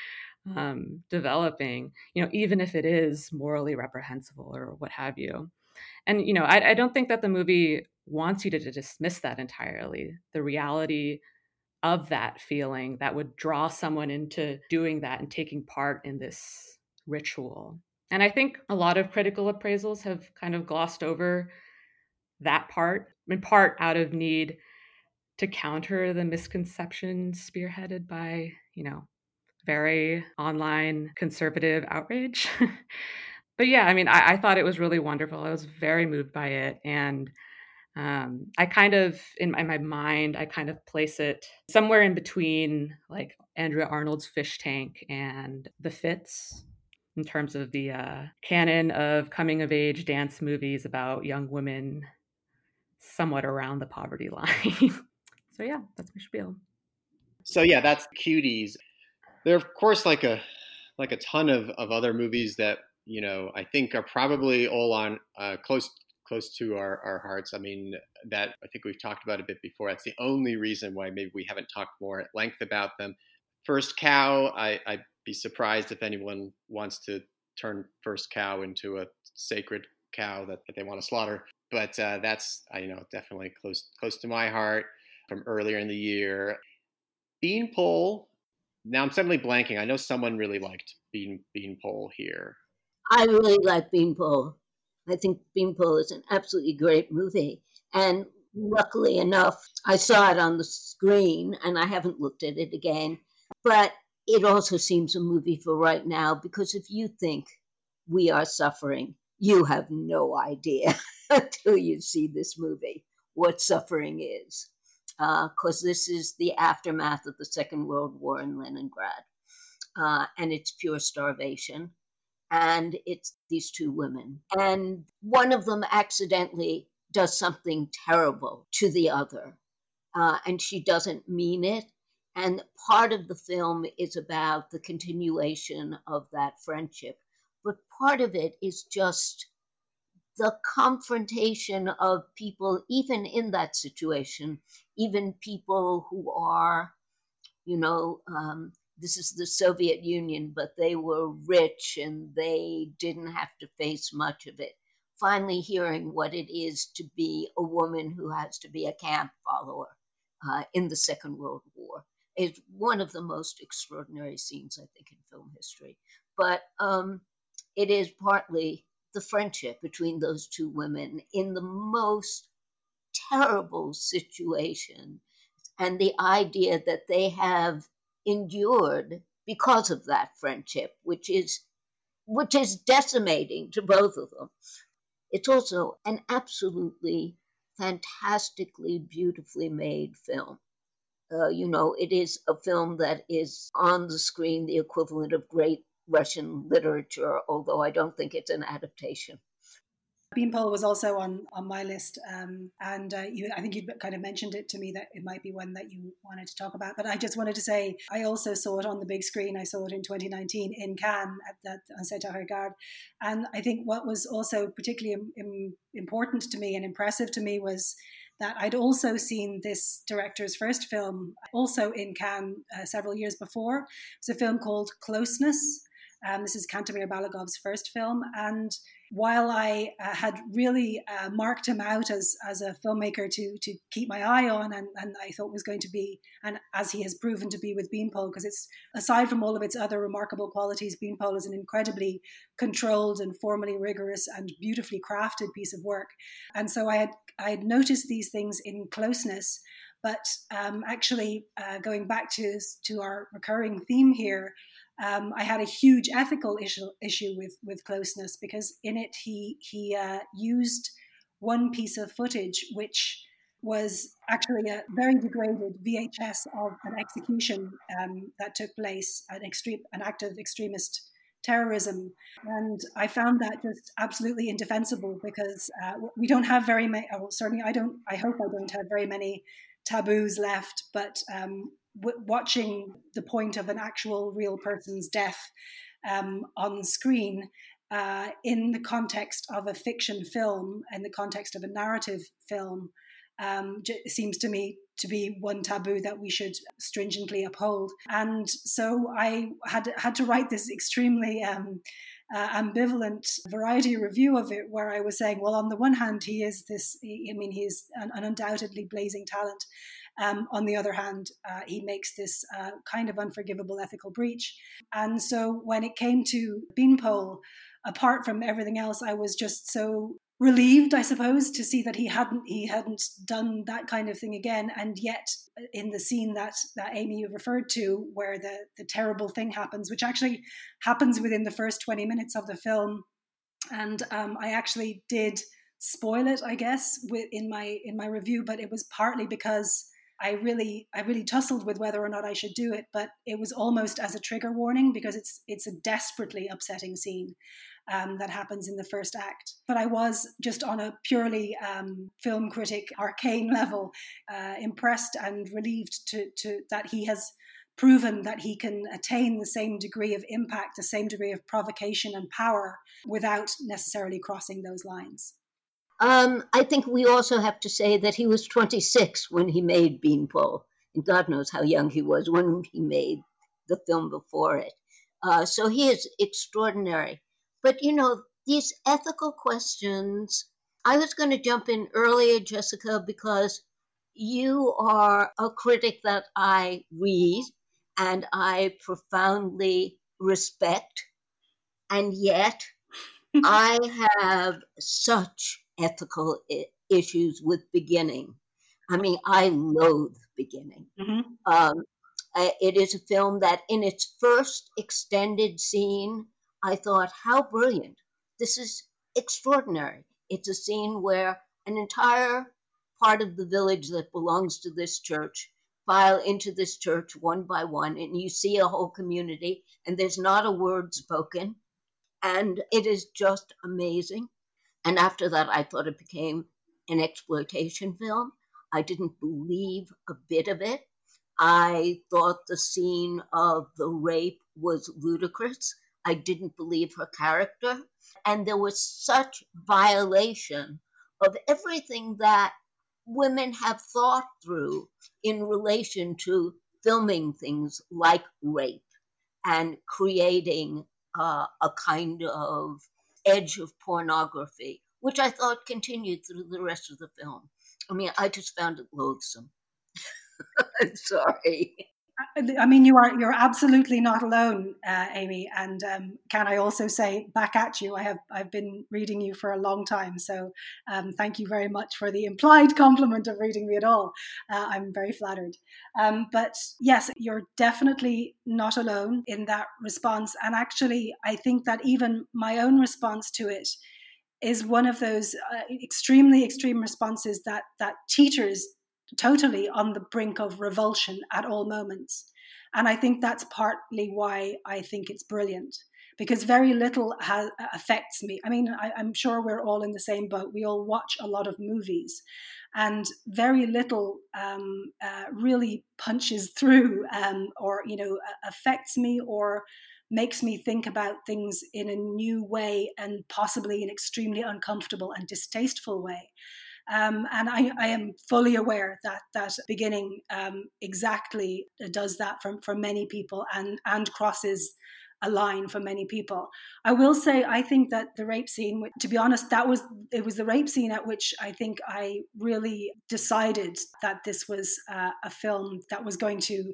E: um, developing you know even if it is morally reprehensible or what have you and you know I, I don't think that the movie wants you to, to dismiss that entirely. The reality of that feeling that would draw someone into doing that and taking part in this ritual. And I think a lot of critical appraisals have kind of glossed over that part, in part out of need to counter the misconception spearheaded by, you know, very online conservative outrage. but yeah, I mean, I, I, thought it was really wonderful. I was very moved by it. And um, I kind of, in my, in my, mind, I kind of place it somewhere in between like Andrea Arnold's Fish Tank and The Fits in terms of the uh, canon of coming of age dance movies about young women somewhat around the poverty line. so, yeah, that's my spiel.
A: So, yeah, that's Cuties. There are, of course, like a like a ton of, of other movies that you know I think are probably all on uh, close close to our, our hearts. I mean, that I think we've talked about a bit before. That's the only reason why maybe we haven't talked more at length about them. First Cow, I, I'd be surprised if anyone wants to turn First Cow into a sacred cow that, that they want to slaughter. But uh, that's, you know, definitely close close to my heart from earlier in the year. Beanpole. Now I'm suddenly blanking. I know someone really liked Bean Beanpole here.
B: I really like Beanpole. I think Beanpole is an absolutely great movie. And luckily enough, I saw it on the screen and I haven't looked at it again. But it also seems a movie for right now because if you think we are suffering, you have no idea until you see this movie what suffering is. because uh, this is the aftermath of the Second World War in Leningrad. Uh, and it's pure starvation. And it's these two women. And one of them accidentally does something terrible to the other. Uh, and she doesn't mean it. And part of the film is about the continuation of that friendship. But part of it is just the confrontation of people, even in that situation, even people who are, you know, um, this is the Soviet Union, but they were rich and they didn't have to face much of it. Finally, hearing what it is to be a woman who has to be a camp follower uh, in the Second World War is one of the most extraordinary scenes, I think, in film history. But um, it is partly the friendship between those two women in the most terrible situation and the idea that they have endured because of that friendship, which is which is decimating to both of them. It's also an absolutely fantastically beautifully made film. Uh, you know, it is a film that is on the screen the equivalent of great Russian literature, although I don't think it's an adaptation.
D: Beanpole was also on on my list, um, and uh, you, I think you kind of mentioned it to me that it might be one that you wanted to talk about. But I just wanted to say I also saw it on the big screen. I saw it in 2019 in Cannes at that Un Certain Regard, and I think what was also particularly Im- Im- important to me and impressive to me was that I'd also seen this director's first film, also in Cannes uh, several years before. It's a film called Closeness. Um, this is Kantemir Balagov's first film, and while I uh, had really uh, marked him out as, as a filmmaker to, to keep my eye on, and, and I thought was going to be, and as he has proven to be with Beanpole, because it's aside from all of its other remarkable qualities, Beanpole is an incredibly controlled and formally rigorous and beautifully crafted piece of work. And so I had I had noticed these things in closeness, but um, actually uh, going back to to our recurring theme here um, I had a huge ethical issue issue with with closeness because in it he he uh, used one piece of footage which was actually a very degraded VHS of an execution um, that took place, an extreme, an act of extremist terrorism, and I found that just absolutely indefensible because uh, we don't have very many. Well, certainly, I don't. I hope I don't have very many taboos left, but um, w- watching the point of an actual real person's death um, on screen uh, in the context of a fiction film, in the context of a narrative film, um, seems to me to be one taboo that we should stringently uphold. And so I had had to write this extremely um, uh, ambivalent variety review of it, where I was saying, well, on the one hand, he is this, I mean, he's an, an undoubtedly blazing talent. Um, on the other hand, uh, he makes this uh, kind of unforgivable ethical breach. And so when it came to Beanpole, apart from everything else, I was just so relieved, I suppose, to see that he hadn't he hadn't done that kind of thing again. And yet, in the scene that that Amy referred to, where the the terrible thing happens, which actually happens within the first twenty minutes of the film, and um, I actually did spoil it, I guess, in my in my review, but it was partly because. I really, I really tussled with whether or not I should do it, but it was almost as a trigger warning because it's it's a desperately upsetting scene, um, that happens in the first act. But I was just on a purely um, film critic, arcane level, uh, impressed and relieved to, to that he has proven that he can attain the same degree of impact, the same degree of provocation and power without necessarily crossing those lines.
B: Um, I think we also have to say that he was 26 when he made Beanpole, and God knows how young he was when he made the film before it. Uh, so he is extraordinary. But you know, these ethical questions, I was going to jump in earlier, Jessica, because you are a critic that I read and I profoundly respect. And yet, I have such ethical I- issues with beginning. I mean, I loathe beginning. Mm-hmm. Um, it is a film that, in its first extended scene, I thought, how brilliant. This is extraordinary. It's a scene where an entire part of the village that belongs to this church file into this church one by one, and you see a whole community, and there's not a word spoken. And it is just amazing. And after that, I thought it became an exploitation film. I didn't believe a bit of it. I thought the scene of the rape was ludicrous. I didn't believe her character. And there was such violation of everything that women have thought through in relation to filming things like rape and creating uh, a kind of edge of pornography, which I thought continued through the rest of the film. I mean, I just found it loathsome. I'm sorry.
D: I mean, you are you're absolutely not alone, uh, Amy. And um, can I also say back at you? I have I've been reading you for a long time, so um, thank you very much for the implied compliment of reading me at all. Uh, I'm very flattered. Um, but yes, you're definitely not alone in that response. And actually, I think that even my own response to it is one of those uh, extremely extreme responses that that teachers totally on the brink of revulsion at all moments. And I think that's partly why I think it's brilliant because very little affects me. I mean, I, am sure we're all in the same boat. We all watch a lot of movies, and very little um, uh, really punches through um, or, you know, affects me or makes me think about things in a new way and possibly an extremely uncomfortable and distasteful way. Um, and I, I, am fully aware that that beginning um, exactly does that for, for many people and, and crosses a line for many people. I will say I think that the rape scene, to be honest, that was it was the rape scene at which I think I really decided that this was uh, a film that was going to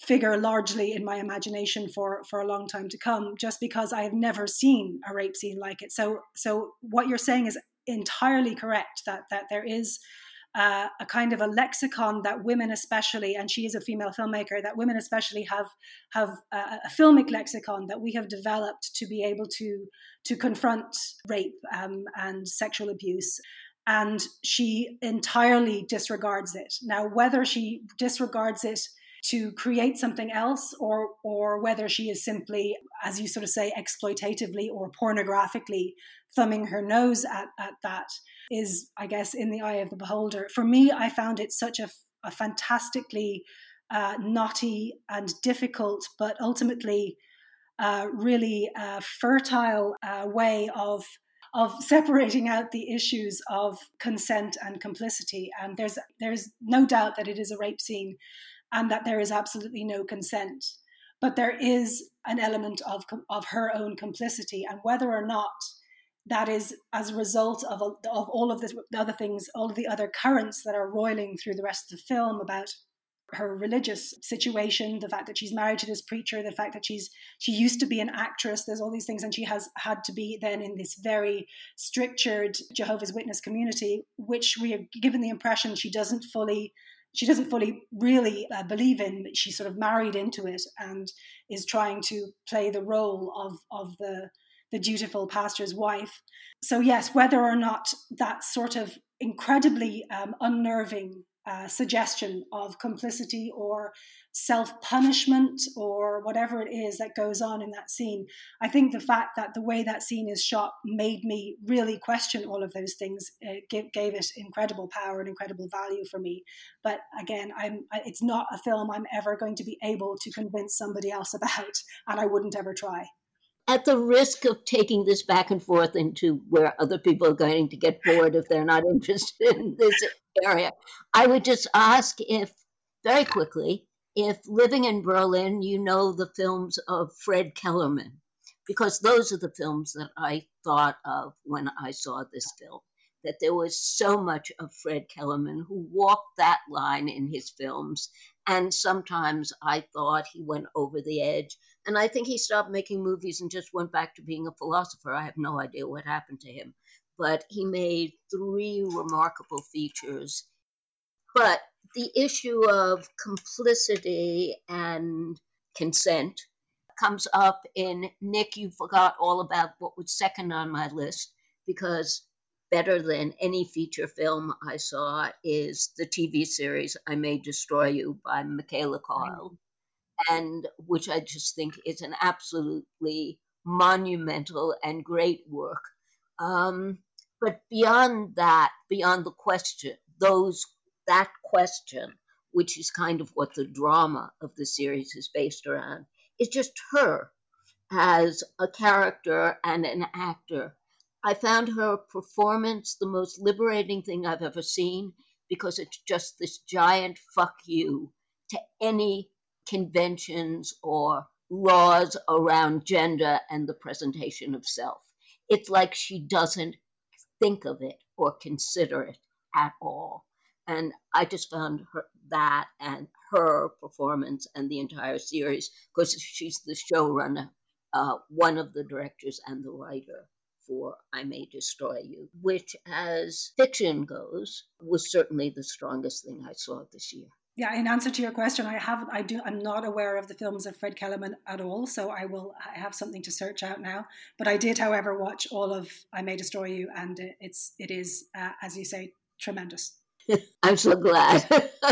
D: figure largely in my imagination for for a long time to come just because i have never seen a rape scene like it so so what you're saying is entirely correct that that there is uh, a kind of a lexicon that women especially and she is a female filmmaker that women especially have have a, a filmic lexicon that we have developed to be able to to confront rape um, and sexual abuse. And she entirely disregards it. Now whether she disregards it to create something else or or whether she is simply as you sort of say exploitatively or pornographically thumbing her nose at, at that is i guess in the eye of the beholder for me i found it such a, a fantastically uh, knotty and difficult but ultimately uh, really uh, fertile uh, way of of separating out the issues of consent and complicity. And there's there's no doubt that it is a rape scene, and that there is absolutely no consent. But there is an element of, of her own complicity, and whether or not that is as a result of, of all of the other things, all of the other currents that are roiling through the rest of the film about her religious situation, the fact that she's married to this preacher, the fact that she's she used to be an actress, there's all these things, and she has had to be then in this very strictured Jehovah's Witness community, which we are given the impression she doesn't fully she doesn't fully really uh, believe in, but she's sort of married into it and is trying to play the role of of the the dutiful pastor's wife. So yes, whether or not that sort of incredibly um, unnerving uh, suggestion of complicity or self punishment or whatever it is that goes on in that scene. I think the fact that the way that scene is shot made me really question all of those things. It gave, gave it incredible power and incredible value for me. But again, I'm, it's not a film I'm ever going to be able to convince somebody else about, and I wouldn't ever try.
B: At the risk of taking this back and forth into where other people are going to get bored if they're not interested in this area, I would just ask if, very quickly, if living in Berlin, you know the films of Fred Kelemen, because those are the films that I thought of when I saw this film. That there was so much of Fred Kelemen who walked that line in his films, and sometimes I thought he went over the edge. And I think he stopped making movies and just went back to being a philosopher. I have no idea what happened to him. But he made three remarkable features. But the issue of complicity and consent comes up in Nick. You forgot all about what was second on my list because better than any feature film I saw is the TV series I May Destroy You by Michaela Coel, and which I just think is an absolutely monumental and great work. Um, but beyond that, beyond the question, those that question, which is kind of what the drama of the series is based around, is just her as a character and an actor. I found her performance the most liberating thing I've ever seen because it's just this giant fuck you to any conventions or laws around gender and the presentation of self. It's like she doesn't think of it or consider it at all. And I just found her, that and her performance and the entire series, because she's the showrunner, uh, one of the directors and the writer for I May Destroy You, which, as fiction goes, was certainly the strongest thing I saw this year.
D: Yeah, in answer to your question, I haven't. I do. I'm not aware of the films of Fred Kelemen at all, so I will. I have something to search out now. But I did, however, watch all of I May Destroy You, and it's it is, uh, as you say, tremendous.
B: I'm so glad.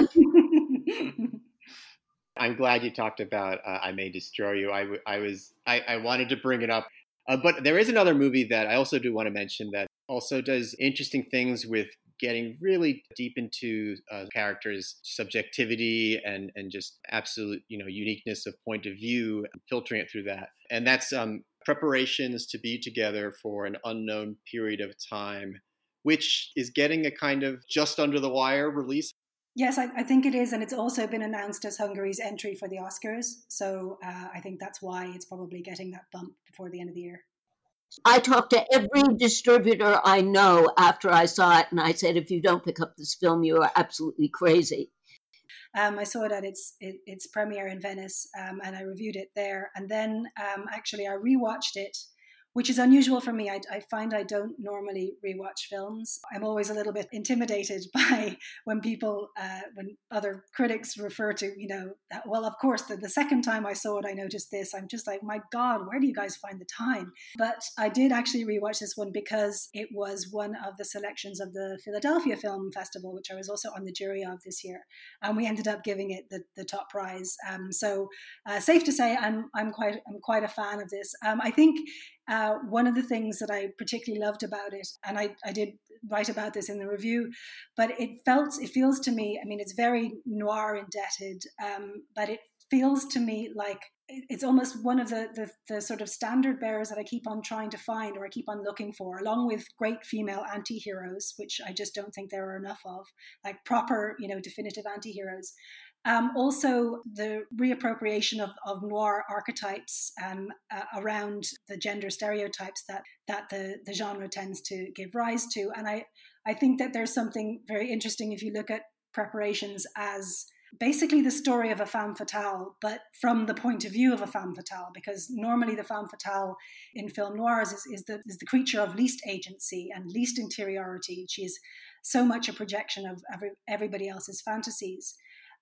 A: I'm glad you talked about uh, I May Destroy You. I, I was I, I wanted to bring it up, uh, but there is another movie that I also do want to mention that also does interesting things with getting really deep into uh, characters' subjectivity and and just absolute you know uniqueness of point of view, filtering it through that. And that's um, preparations to be together for an unknown period of time, which is getting a kind of just under the wire release.
D: Yes, I, I, think it is, and it's also been announced as Hungary's entry for the Oscars. So uh, I think that's why it's probably getting that bump before the end of the year.
B: I talked to every distributor I know after I saw it, and I said, if you don't pick up this film, you are absolutely crazy.
D: Um, I saw it at its its premiere in Venice, um, and I reviewed it there. And then um, actually, I rewatched it which is unusual for me. I, I, find I don't normally rewatch films. I'm always a little bit intimidated by when people, uh, when other critics refer to, you know, that, well, of course, the, the second time I saw it, I noticed this. I'm just like, my God, where do you guys find the time? But I did actually rewatch this one because it was one of the selections of the Philadelphia Film Festival, which I was also on the jury of this year, and we ended up giving it the, the top prize. Um, so uh, safe to say, I'm I'm quite I'm quite a fan of this. Um, I think uh, one of the things that I particularly loved about it, and I, I did write about this in the review, but it felt, it feels to me, I mean, it's very noir indebted, um, but it feels to me like it's almost one of the, the, the sort of standard bearers that I keep on trying to find or I keep on looking for, along with great female anti-heroes, which I just don't think there are enough of, like proper, you know, definitive anti-heroes. Um, also, the reappropriation of, of noir archetypes um, uh, around the gender stereotypes that that the, the genre tends to give rise to, and I I think that there's something very interesting if you look at preparations as basically the story of a femme fatale, but from the point of view of a femme fatale, because normally the femme fatale in film noirs is, is, the, is the creature of least agency and least interiority. She is so much a projection of every, everybody else's fantasies.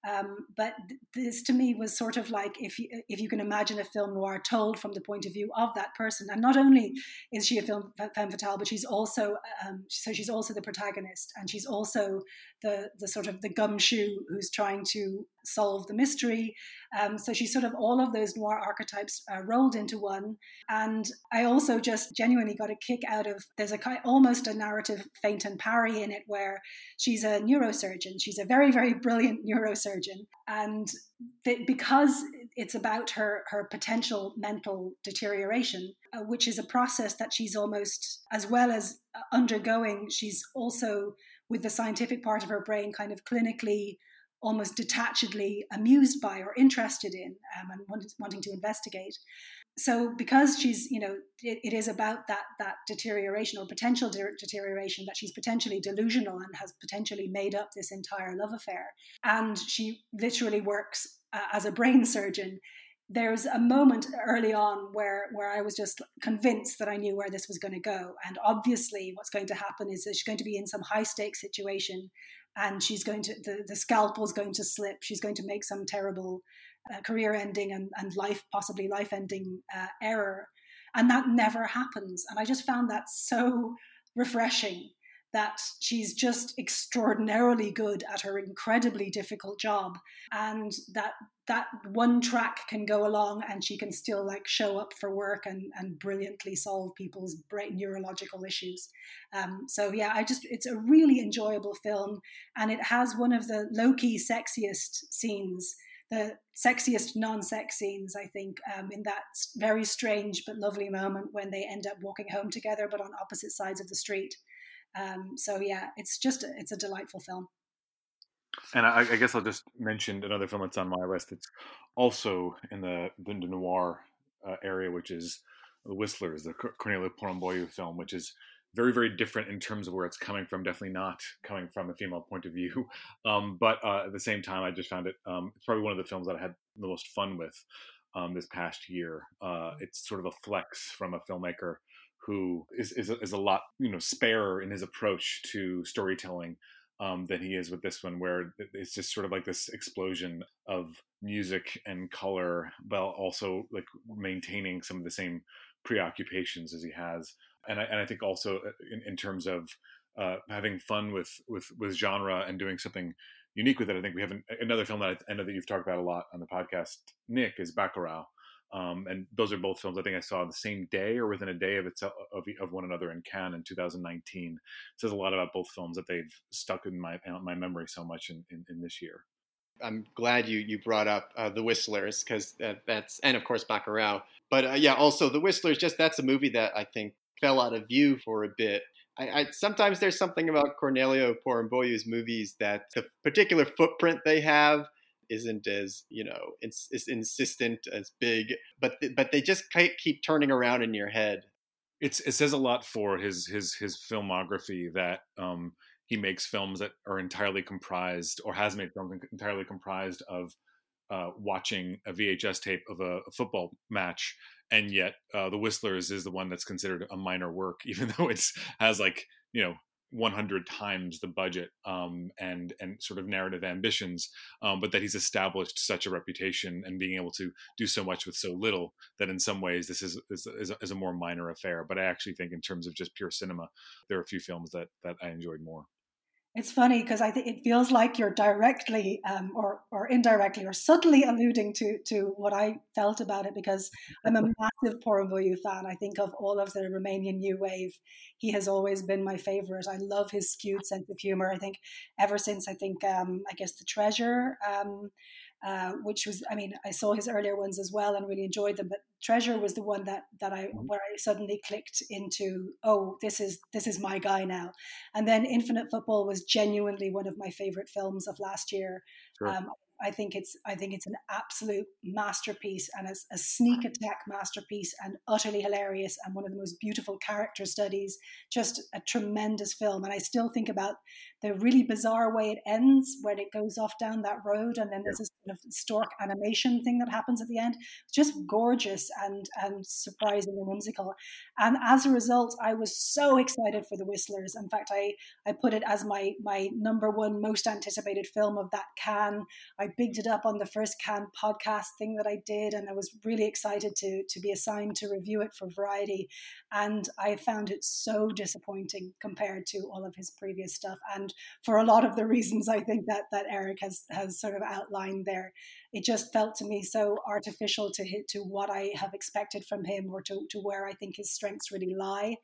D: Um, but this to me was sort of like if you, if you can imagine a film noir told from the point of view of that person. And not only is she a film femme fatale, but she's also um, so she's also the protagonist, and she's also the the sort of the gumshoe who's trying to solve the mystery. Um, so she's sort of all of those noir archetypes uh, rolled into one. And I also just genuinely got a kick out of there's a kind almost a narrative feint and parry in it where she's a neurosurgeon. She's a very very brilliant neurosurgeon, and th- because it's about her her potential mental deterioration, uh, which is a process that she's almost as well as uh, undergoing. She's also with the scientific part of her brain kind of clinically almost detachedly amused by or interested in um, and wanting to investigate. So because she's, you know, it, it is about that that deterioration or potential de- deterioration that she's potentially delusional and has potentially made up this entire love affair, and she literally works uh, as a brain surgeon. There's a moment early on where where I was just convinced that I knew where this was going to go, and obviously, what's going to happen is that she's going to be in some high stakes situation and she's going to the, the scalpel's going to slip. She's going to make some terrible uh, career ending and, and life possibly life ending uh, error. And that never happens. And i just found that so refreshing that she's just extraordinarily good at her incredibly difficult job and that that one track can go along and she can still like show up for work and, and brilliantly solve people's brain neurological issues. Um, so yeah i just it's a really enjoyable film and it has one of the low-key sexiest scenes the sexiest non-sex scenes i think um, in that very strange but lovely moment when they end up walking home together but on opposite sides of the street um, so yeah, it's just a, it's a delightful film.
C: And I, I, guess I'll just mention another film that's on my list. It's also in the the noir uh, area, which is The Whistlers, the Corneliu Porumboiu film, which is very very different in terms of where it's coming from. Definitely not coming from a female point of view, um, but uh, at the same time, I just found it. Um, it's probably one of the films that I had the most fun with um, this past year. Uh, it's sort of a flex from a filmmaker who is, is, is a lot you know sparer in his approach to storytelling um, than he is with this one, where it's just sort of like this explosion of music and color, while also like maintaining some of the same preoccupations as he has. And I, and I think also uh, in, in terms of uh, having fun with, with with genre and doing something unique with it. I think we have an, another film that I know that you've talked about a lot on the podcast, Nick, is Bacurau, um, and those are both films I think I saw the same day or within a day of itself of, of one another in Cannes in 2019. It says a lot about both films that they've stuck in my my memory so much in, in, in this year.
A: I'm glad you you brought up uh, the Whistlers because that, that's and of course Bacurau. But uh, yeah, also the Whistlers. Just that's a movie that I think fell out of view for a bit. I, I, sometimes there's something about Corneliu Porumboiu's movies that the particular footprint they have isn't as you know ins- as insistent as big but th- but they just keep turning around in your head.
C: It's it says a lot for his his his filmography that um he makes films that are entirely comprised or has made films entirely comprised of uh, watching a VHS tape of a, a football match, and yet uh, the Whistlers is the one that's considered a minor work, even though it's has like you know 100 times the budget um, and and sort of narrative ambitions, um, but that he's established such a reputation and being able to do so much with so little that in some ways this is is, is, a, is a more minor affair. But I actually think in terms of just pure cinema, there are a few films that that I enjoyed more.
D: It's funny because I think it feels like you're directly um, or or indirectly or subtly alluding to to what I felt about it because I'm a massive Porumboiu fan. I think of all of the Romanian new wave, he has always been my favorite. I love his skewed sense of humor. I think ever since I think um, I guess the Treasure. Um, uh, which was, I mean, I saw his earlier ones as well and really enjoyed them. But Treasure was the one that that I mm-hmm. where I suddenly clicked into. Oh, this is this is my guy now. And then Infinite Football was genuinely one of my favorite films of last year. Sure. Um, I think it's I think it's an absolute masterpiece and a, a, sneak attack masterpiece and utterly hilarious and one of the most beautiful character studies. Just a tremendous film, and I still think about the really bizarre way it ends when it goes off down that road, and then there's this sort of stork animation thing that happens at the end. Just gorgeous and and surprising and whimsical. And as a result, I was so excited for the Whistlers. In fact, I I put it as my my number one most anticipated film of that Cannes. I I bigged it up on the first Cannes podcast thing that I did, and I was really excited to to be assigned to review it for Variety. And I found it so disappointing compared to all of his previous stuff, and for a lot of the reasons I think that that Eric has has sort of outlined there. It just felt to me so artificial to hit to what I have expected from him, or to to where I think his strengths really lie.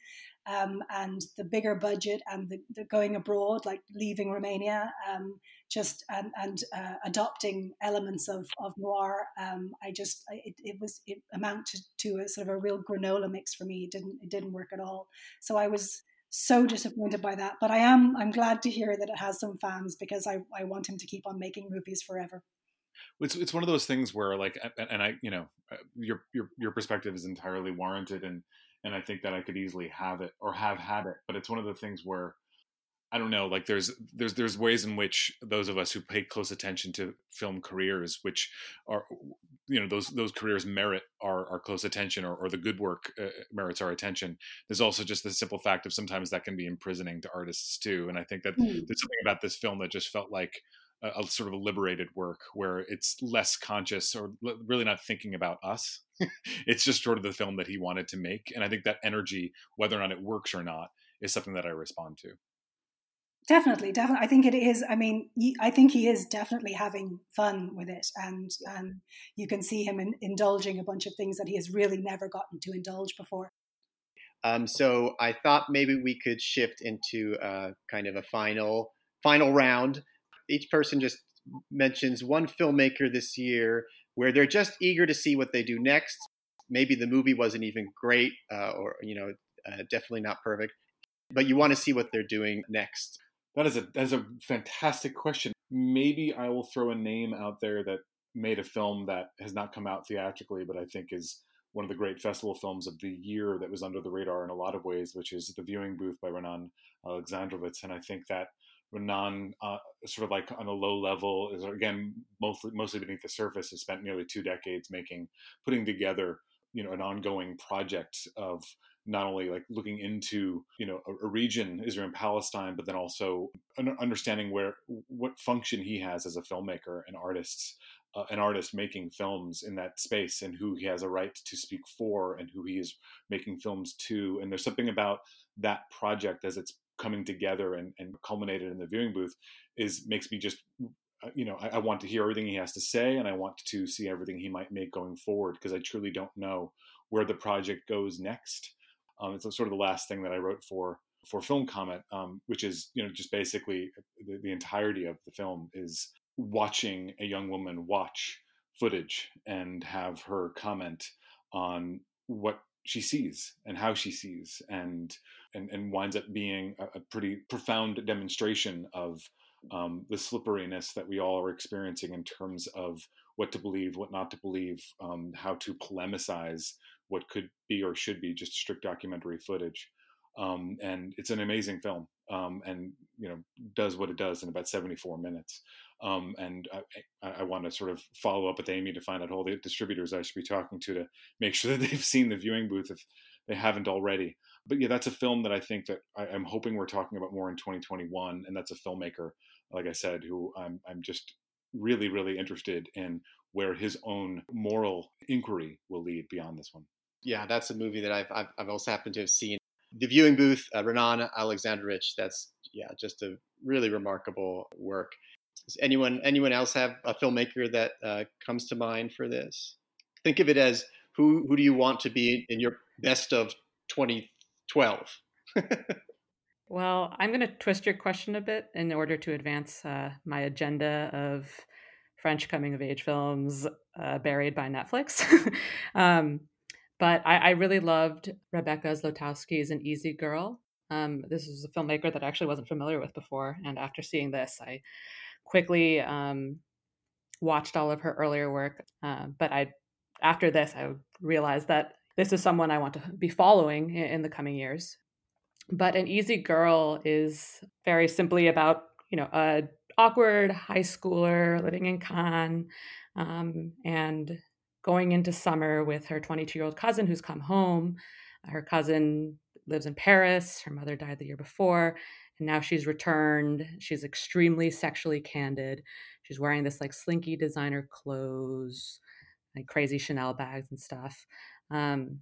D: Um, and the bigger budget and the, the, going abroad, like leaving Romania, um, just and, and uh, adopting elements of, of noir. Um, I just it, it was it amounted to a sort of a real granola mix for me. It didn't it didn't work at all. So I was so disappointed by that. But I am I'm glad to hear that it has some fans because I, I want him to keep on making movies forever.
C: It's it's one of those things where like and I you know uh, your your your perspective is entirely warranted and and I think that I could easily have it or have had it. But it's one of the things where I don't know, like there's there's there's ways in which those of us who pay close attention to film careers, which are you know those those careers merit our, our close attention or, or the good work uh, merits our attention. There's also just the simple fact of sometimes that can be imprisoning to artists too. And I think that mm. there's something about this film that just felt like a, a, sort of a liberated work where it's less conscious or really not thinking about us. it's just sort of the film that he wanted to make, and I think that energy, whether or not it works or not, is something that I respond to.
D: Definitely, definitely. I think it is. I mean, I think he is definitely having fun with it, and and you can see him in, indulging a bunch of things that he has really never gotten to indulge before.
A: Um, so I thought maybe we could shift into uh, kind of a final final round. Each person just mentions one filmmaker this year where they're just eager to see what they do next. Maybe the movie wasn't even great, uh, or you know, uh, definitely not perfect, but you want to see what they're doing next.
C: That is a that is a fantastic question. Maybe I will throw a name out there that made a film that has not come out theatrically, but I think is one of the great festival films of the year that was under the radar in a lot of ways, which is The Viewing Booth by Ra'anan Alexandrowicz. And I think that Ra'anan, uh, sort of like on a low level, is again mostly mostly beneath the surface. Has spent nearly two decades making, putting together, you know, an ongoing project of not only like looking into you know a, a, region israel and palestine but then also understanding where what function he has as a filmmaker and artist uh, an artist making films in that space and who he has a right to speak for and who he is making films to and there's something about that project as it's coming together and, and culminated in the viewing booth is makes me just uh, you know I, I want to hear everything he has to say and i want to see everything he might make going forward because i truly don't know where the project goes next. Um, it's sort of the last thing that I wrote for for film comment, um, which is you know just basically the, the, entirety of the film is watching a young woman watch footage and have her comment on what she sees and how she sees and and, and winds up being a, a pretty profound demonstration of um, the slipperiness that we all are experiencing in terms of what to believe, what not to believe, um, how to polemicize what could be or should be just strict documentary footage. Um, and it's an amazing film, um, and you know does what it does in about 74 minutes. Um, and I, I, want to sort of follow up with Amy to find out all the distributors I should be talking to to make sure that they've seen the viewing booth if they haven't already. But yeah, that's a film that I think that I, am hoping we're talking about more in 2021, and that's a filmmaker, like I said, who I'm I'm just really really interested in where his own moral inquiry will lead beyond this one
A: yeah, that's a movie that I've, I've, I've also happened to have seen. The Viewing Booth, uh, Ra'anan Alexandrowicz. That's yeah, just a really remarkable work. Does anyone anyone else have a filmmaker that uh, comes to mind for this? Think of it as who who do you want to be in your best of 2012?
E: well, I'm going to twist your question a bit in order to advance uh, my agenda of French coming of age films uh, buried by Netflix. um, but I, I really loved Rebecca Zlotowski's An Easy Girl. Um, this is a filmmaker that I actually wasn't familiar with before. And after seeing this, I quickly um, watched all of her earlier work. Uh, but I, after this, I realized that this is someone I want to be following in, in the coming years. But An Easy Girl is very simply about, you know, a awkward high schooler living in Cannes um, and going into summer with her 22 year old cousin who's come home. Her cousin lives in Paris. Her mother died the year before. And now she's returned. She's extremely sexually candid. She's wearing this like slinky designer clothes, like crazy Chanel bags and stuff. Um,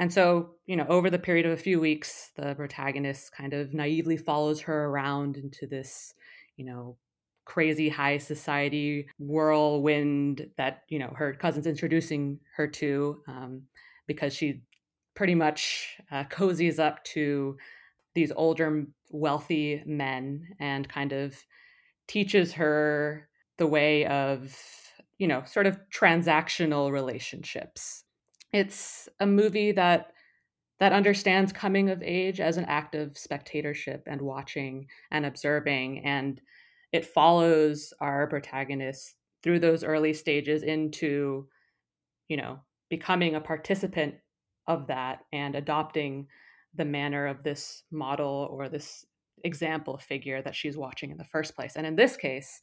E: and so, you know, over the period of a few weeks, the protagonist kind of naively follows her around into this, you know, crazy high society whirlwind that you know her cousin's introducing her to um, because she pretty much uh, cozies up to these older wealthy men and kind of teaches her the way of you know sort of transactional relationships. It's a movie that that understands coming of age as an act of spectatorship and watching and observing and it follows our protagonist through those early stages into you know becoming a participant of that and adopting the manner of this model or this example figure that she's watching in the first place and in this case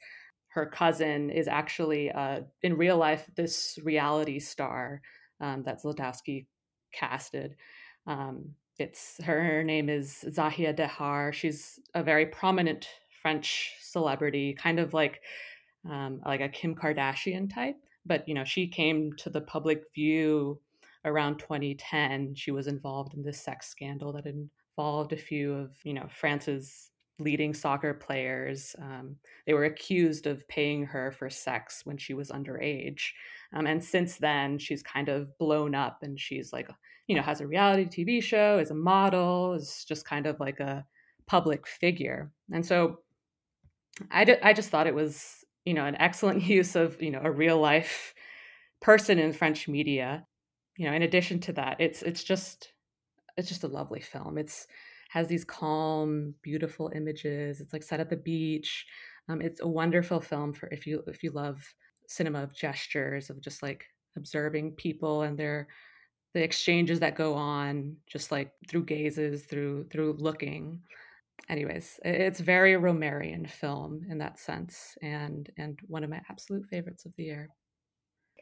E: her cousin is actually uh, in real life this reality star um, that Zlotowski casted. Um, it's her name is Zahia Dehar. She's a very prominent French celebrity, kind of like um, like a Kim Kardashian type. But you know, she came to the public view around 2010. She was involved in this sex scandal that involved a few of you know France's leading soccer players. Um, they were accused of paying her for sex when she was underage. Um, and since then, she's kind of blown up and she's like, you know, has a reality TV show, is a model, is just kind of like a public figure. And so I, d- I just thought it was, you know, an excellent use of, you know, a real life person in French media. You know, in addition to that, it's it's just it's just a lovely film. It's has these calm, beautiful images. It's like set at the beach. Um, it's a wonderful film for if you if you love cinema of gestures of just like observing people and their the exchanges that go on just like through gazes through through looking anyways it's very Rohmerian film in that sense and and one of my absolute favorites of the year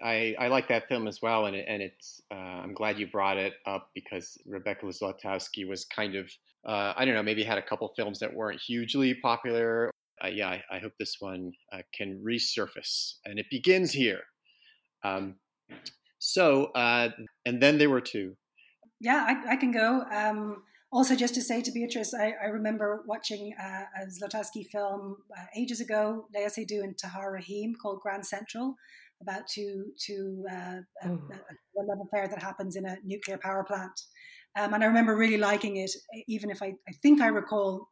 A: I, I like that film as well, and it, and it's uh, I'm glad you brought it up because Rebecca Zlotowski was kind of uh, I don't know maybe had a couple films that weren't hugely popular. Uh, yeah, I, I, hope this one uh, can resurface, and it begins here. Um, so uh, and then there were two.
D: Yeah, I, I can go. Um, also, just to say to Beatrice, I, I remember watching uh, a Zlotowski film ages ago, Léa Seydoux and Tahar Rahim, called Grand Central about to to uh, a, a, love affair that happens in a nuclear power plant. Um, and I remember really liking it, even if I, I think I recall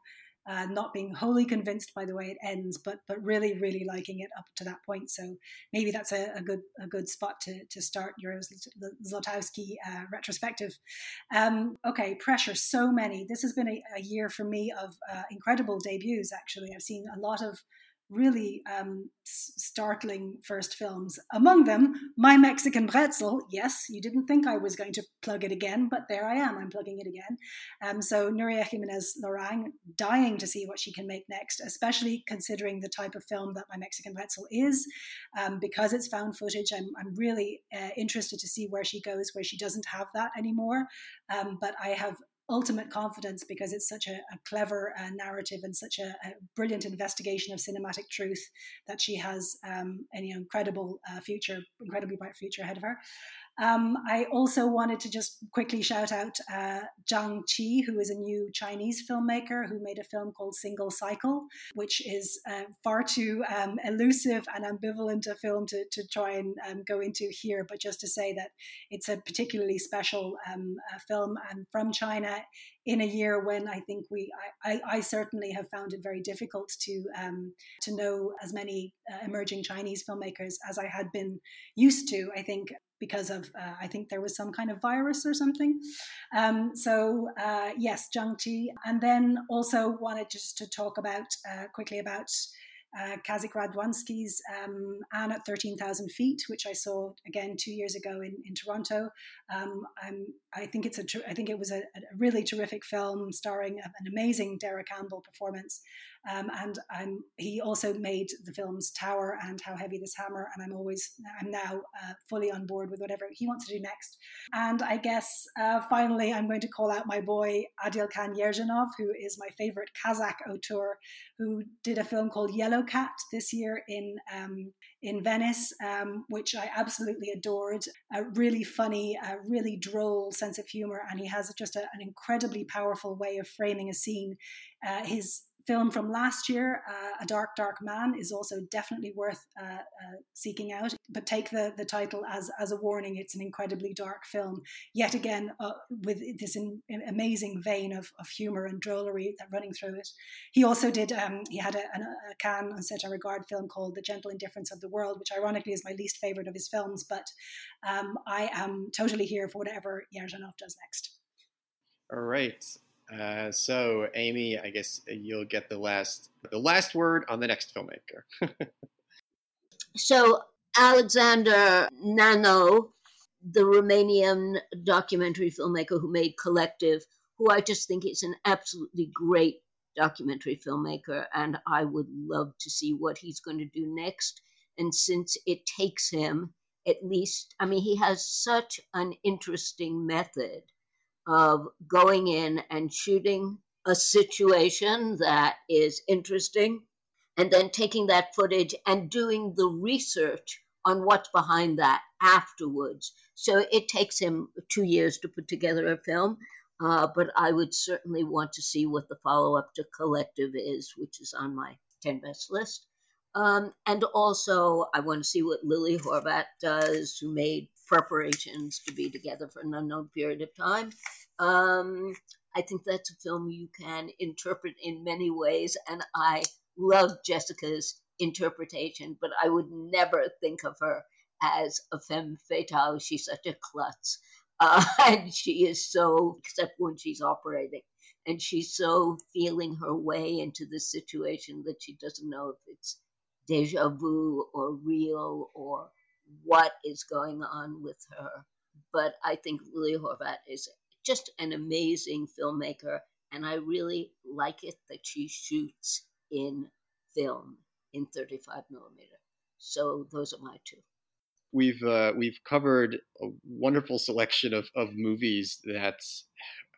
D: uh, not being wholly convinced by the way it ends, but but really really liking it up to that point. So maybe that's a, a good a good spot to to start your Zlotowski uh, retrospective. Um, okay, pressure. So many. This has been a, a year for me of uh, incredible debuts. Actually, I've seen a lot of really um, startling first films. Among them, My Mexican Bretzel. Yes, you didn't think I was going to plug it again, but there I am. I'm plugging it again. Um, so Nuria Giménez Lorang, dying to see what she can make next, especially considering the type of film that My Mexican Bretzel is. Um, because it's found footage, I'm, I'm really uh, interested to see where she goes, where she doesn't have that anymore. Um, but I have ultimate confidence because it's such a, a clever uh, narrative and such a, a, brilliant investigation of cinematic truth that she has um, an incredible uh, future, incredibly bright future ahead of her. Um, I also wanted to just quickly shout out uh, Zhang Qi, who is a new Chinese filmmaker who made a film called Single Cycle, which is uh, far too um, elusive and ambivalent a film to, to try and um, go into here, but just to say that it's a particularly special um, uh, film and from China in a year when I think we, I, I, I certainly have found it very difficult to um, to know as many uh, emerging Chinese filmmakers as I had been used to. I think because of uh, I think there was some kind of virus or something. Um, so uh, yes, Zhang Qi, and then also wanted just to talk about uh, quickly about uh, Kazik Radwanski's um, Anne at 13,000 Feet, which I saw again two years ago in, in Toronto. Um, i think it's a I think it was a, a, really terrific film starring an amazing Deragh Campbell performance. Um, and I'm, he also made the films Tower and How Heavy This Hammer. And I'm always, I'm now uh, fully on board with whatever he wants to do next. And I guess uh, finally, I'm going to call out my boy Adilkhan Yerzhanov, who is my favorite Kazakh auteur, who did a film called Yellow Cat this year in um, in Venice, um, which I absolutely adored. A really funny, a really droll sense of humor, and he has just a, an incredibly powerful way of framing a scene. Uh, his film from last year, uh, A Dark, Dark Man, is also definitely worth uh, uh, seeking out. But take the, the title as, as a warning. It's an incredibly dark film, yet again, uh, with this in, in amazing vein of, of humor and drollery that running through it. He also did, um, he had a, a Cannes Un Certain Regard film called The Gentle Indifference of the World, which ironically is my least favorite of his films. But um, I am totally here for whatever Yerzhanov does next.
A: All right. Uh, so, Amy, I guess you'll get the last the last word on the next filmmaker.
B: so, Alexander Nanau, the Romanian documentary filmmaker who made Collective, who I just think is an absolutely great documentary filmmaker, and I would love to see what he's going to do next. And since it takes him at least, I mean, he has such an interesting method of going in and shooting a situation that is interesting and then taking that footage and doing the research on what's behind that afterwards. So it takes him two years to put together a film, Uh, but I would certainly want to see what the follow up to Collective is, which is on my 10 best list. Um, and also, I want to see what Lili Horvát does, who made preparations to be together for an unknown period of time. Um, I think that's a film you can interpret in many ways, and I love Jessica's interpretation, but I would never think of her as a femme fatale. She's such a klutz. Uh, and she is so, except when she's operating, and she's so feeling her way into the situation that she doesn't know if it's deja vu or real or what is going on with her. But I think Lili Horvát is just an amazing filmmaker, and I really like it that she shoots in film in 35 millimeter. So those are my two.
A: We've uh, we've covered a wonderful selection of, of movies that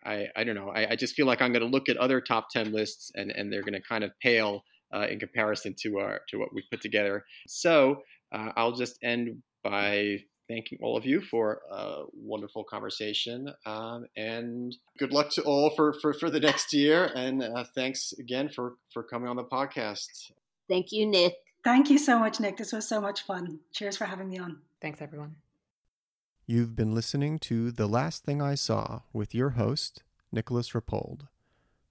A: I, I don't know. I, I just feel like I'm going to look at other top 10 lists and, and they're going to kind of pale uh, in comparison to our to what we put together. So uh, I'll just end by thanking all of you for a wonderful conversation. Um, and good luck to all for, for, for the next year. And uh, thanks again for, for coming on the podcast.
B: Thank you, Nick.
D: Thank you so much, Nick. This was so much fun. Cheers for having me on.
E: Thanks, everyone.
A: You've been listening to The Last Thing I Saw with your host, Nicolas Rapold.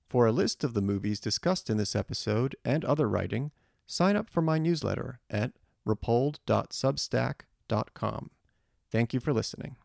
A: For a list of the movies discussed in this episode and other writing, sign up for my newsletter at rapold.substack.com. Thank you for listening.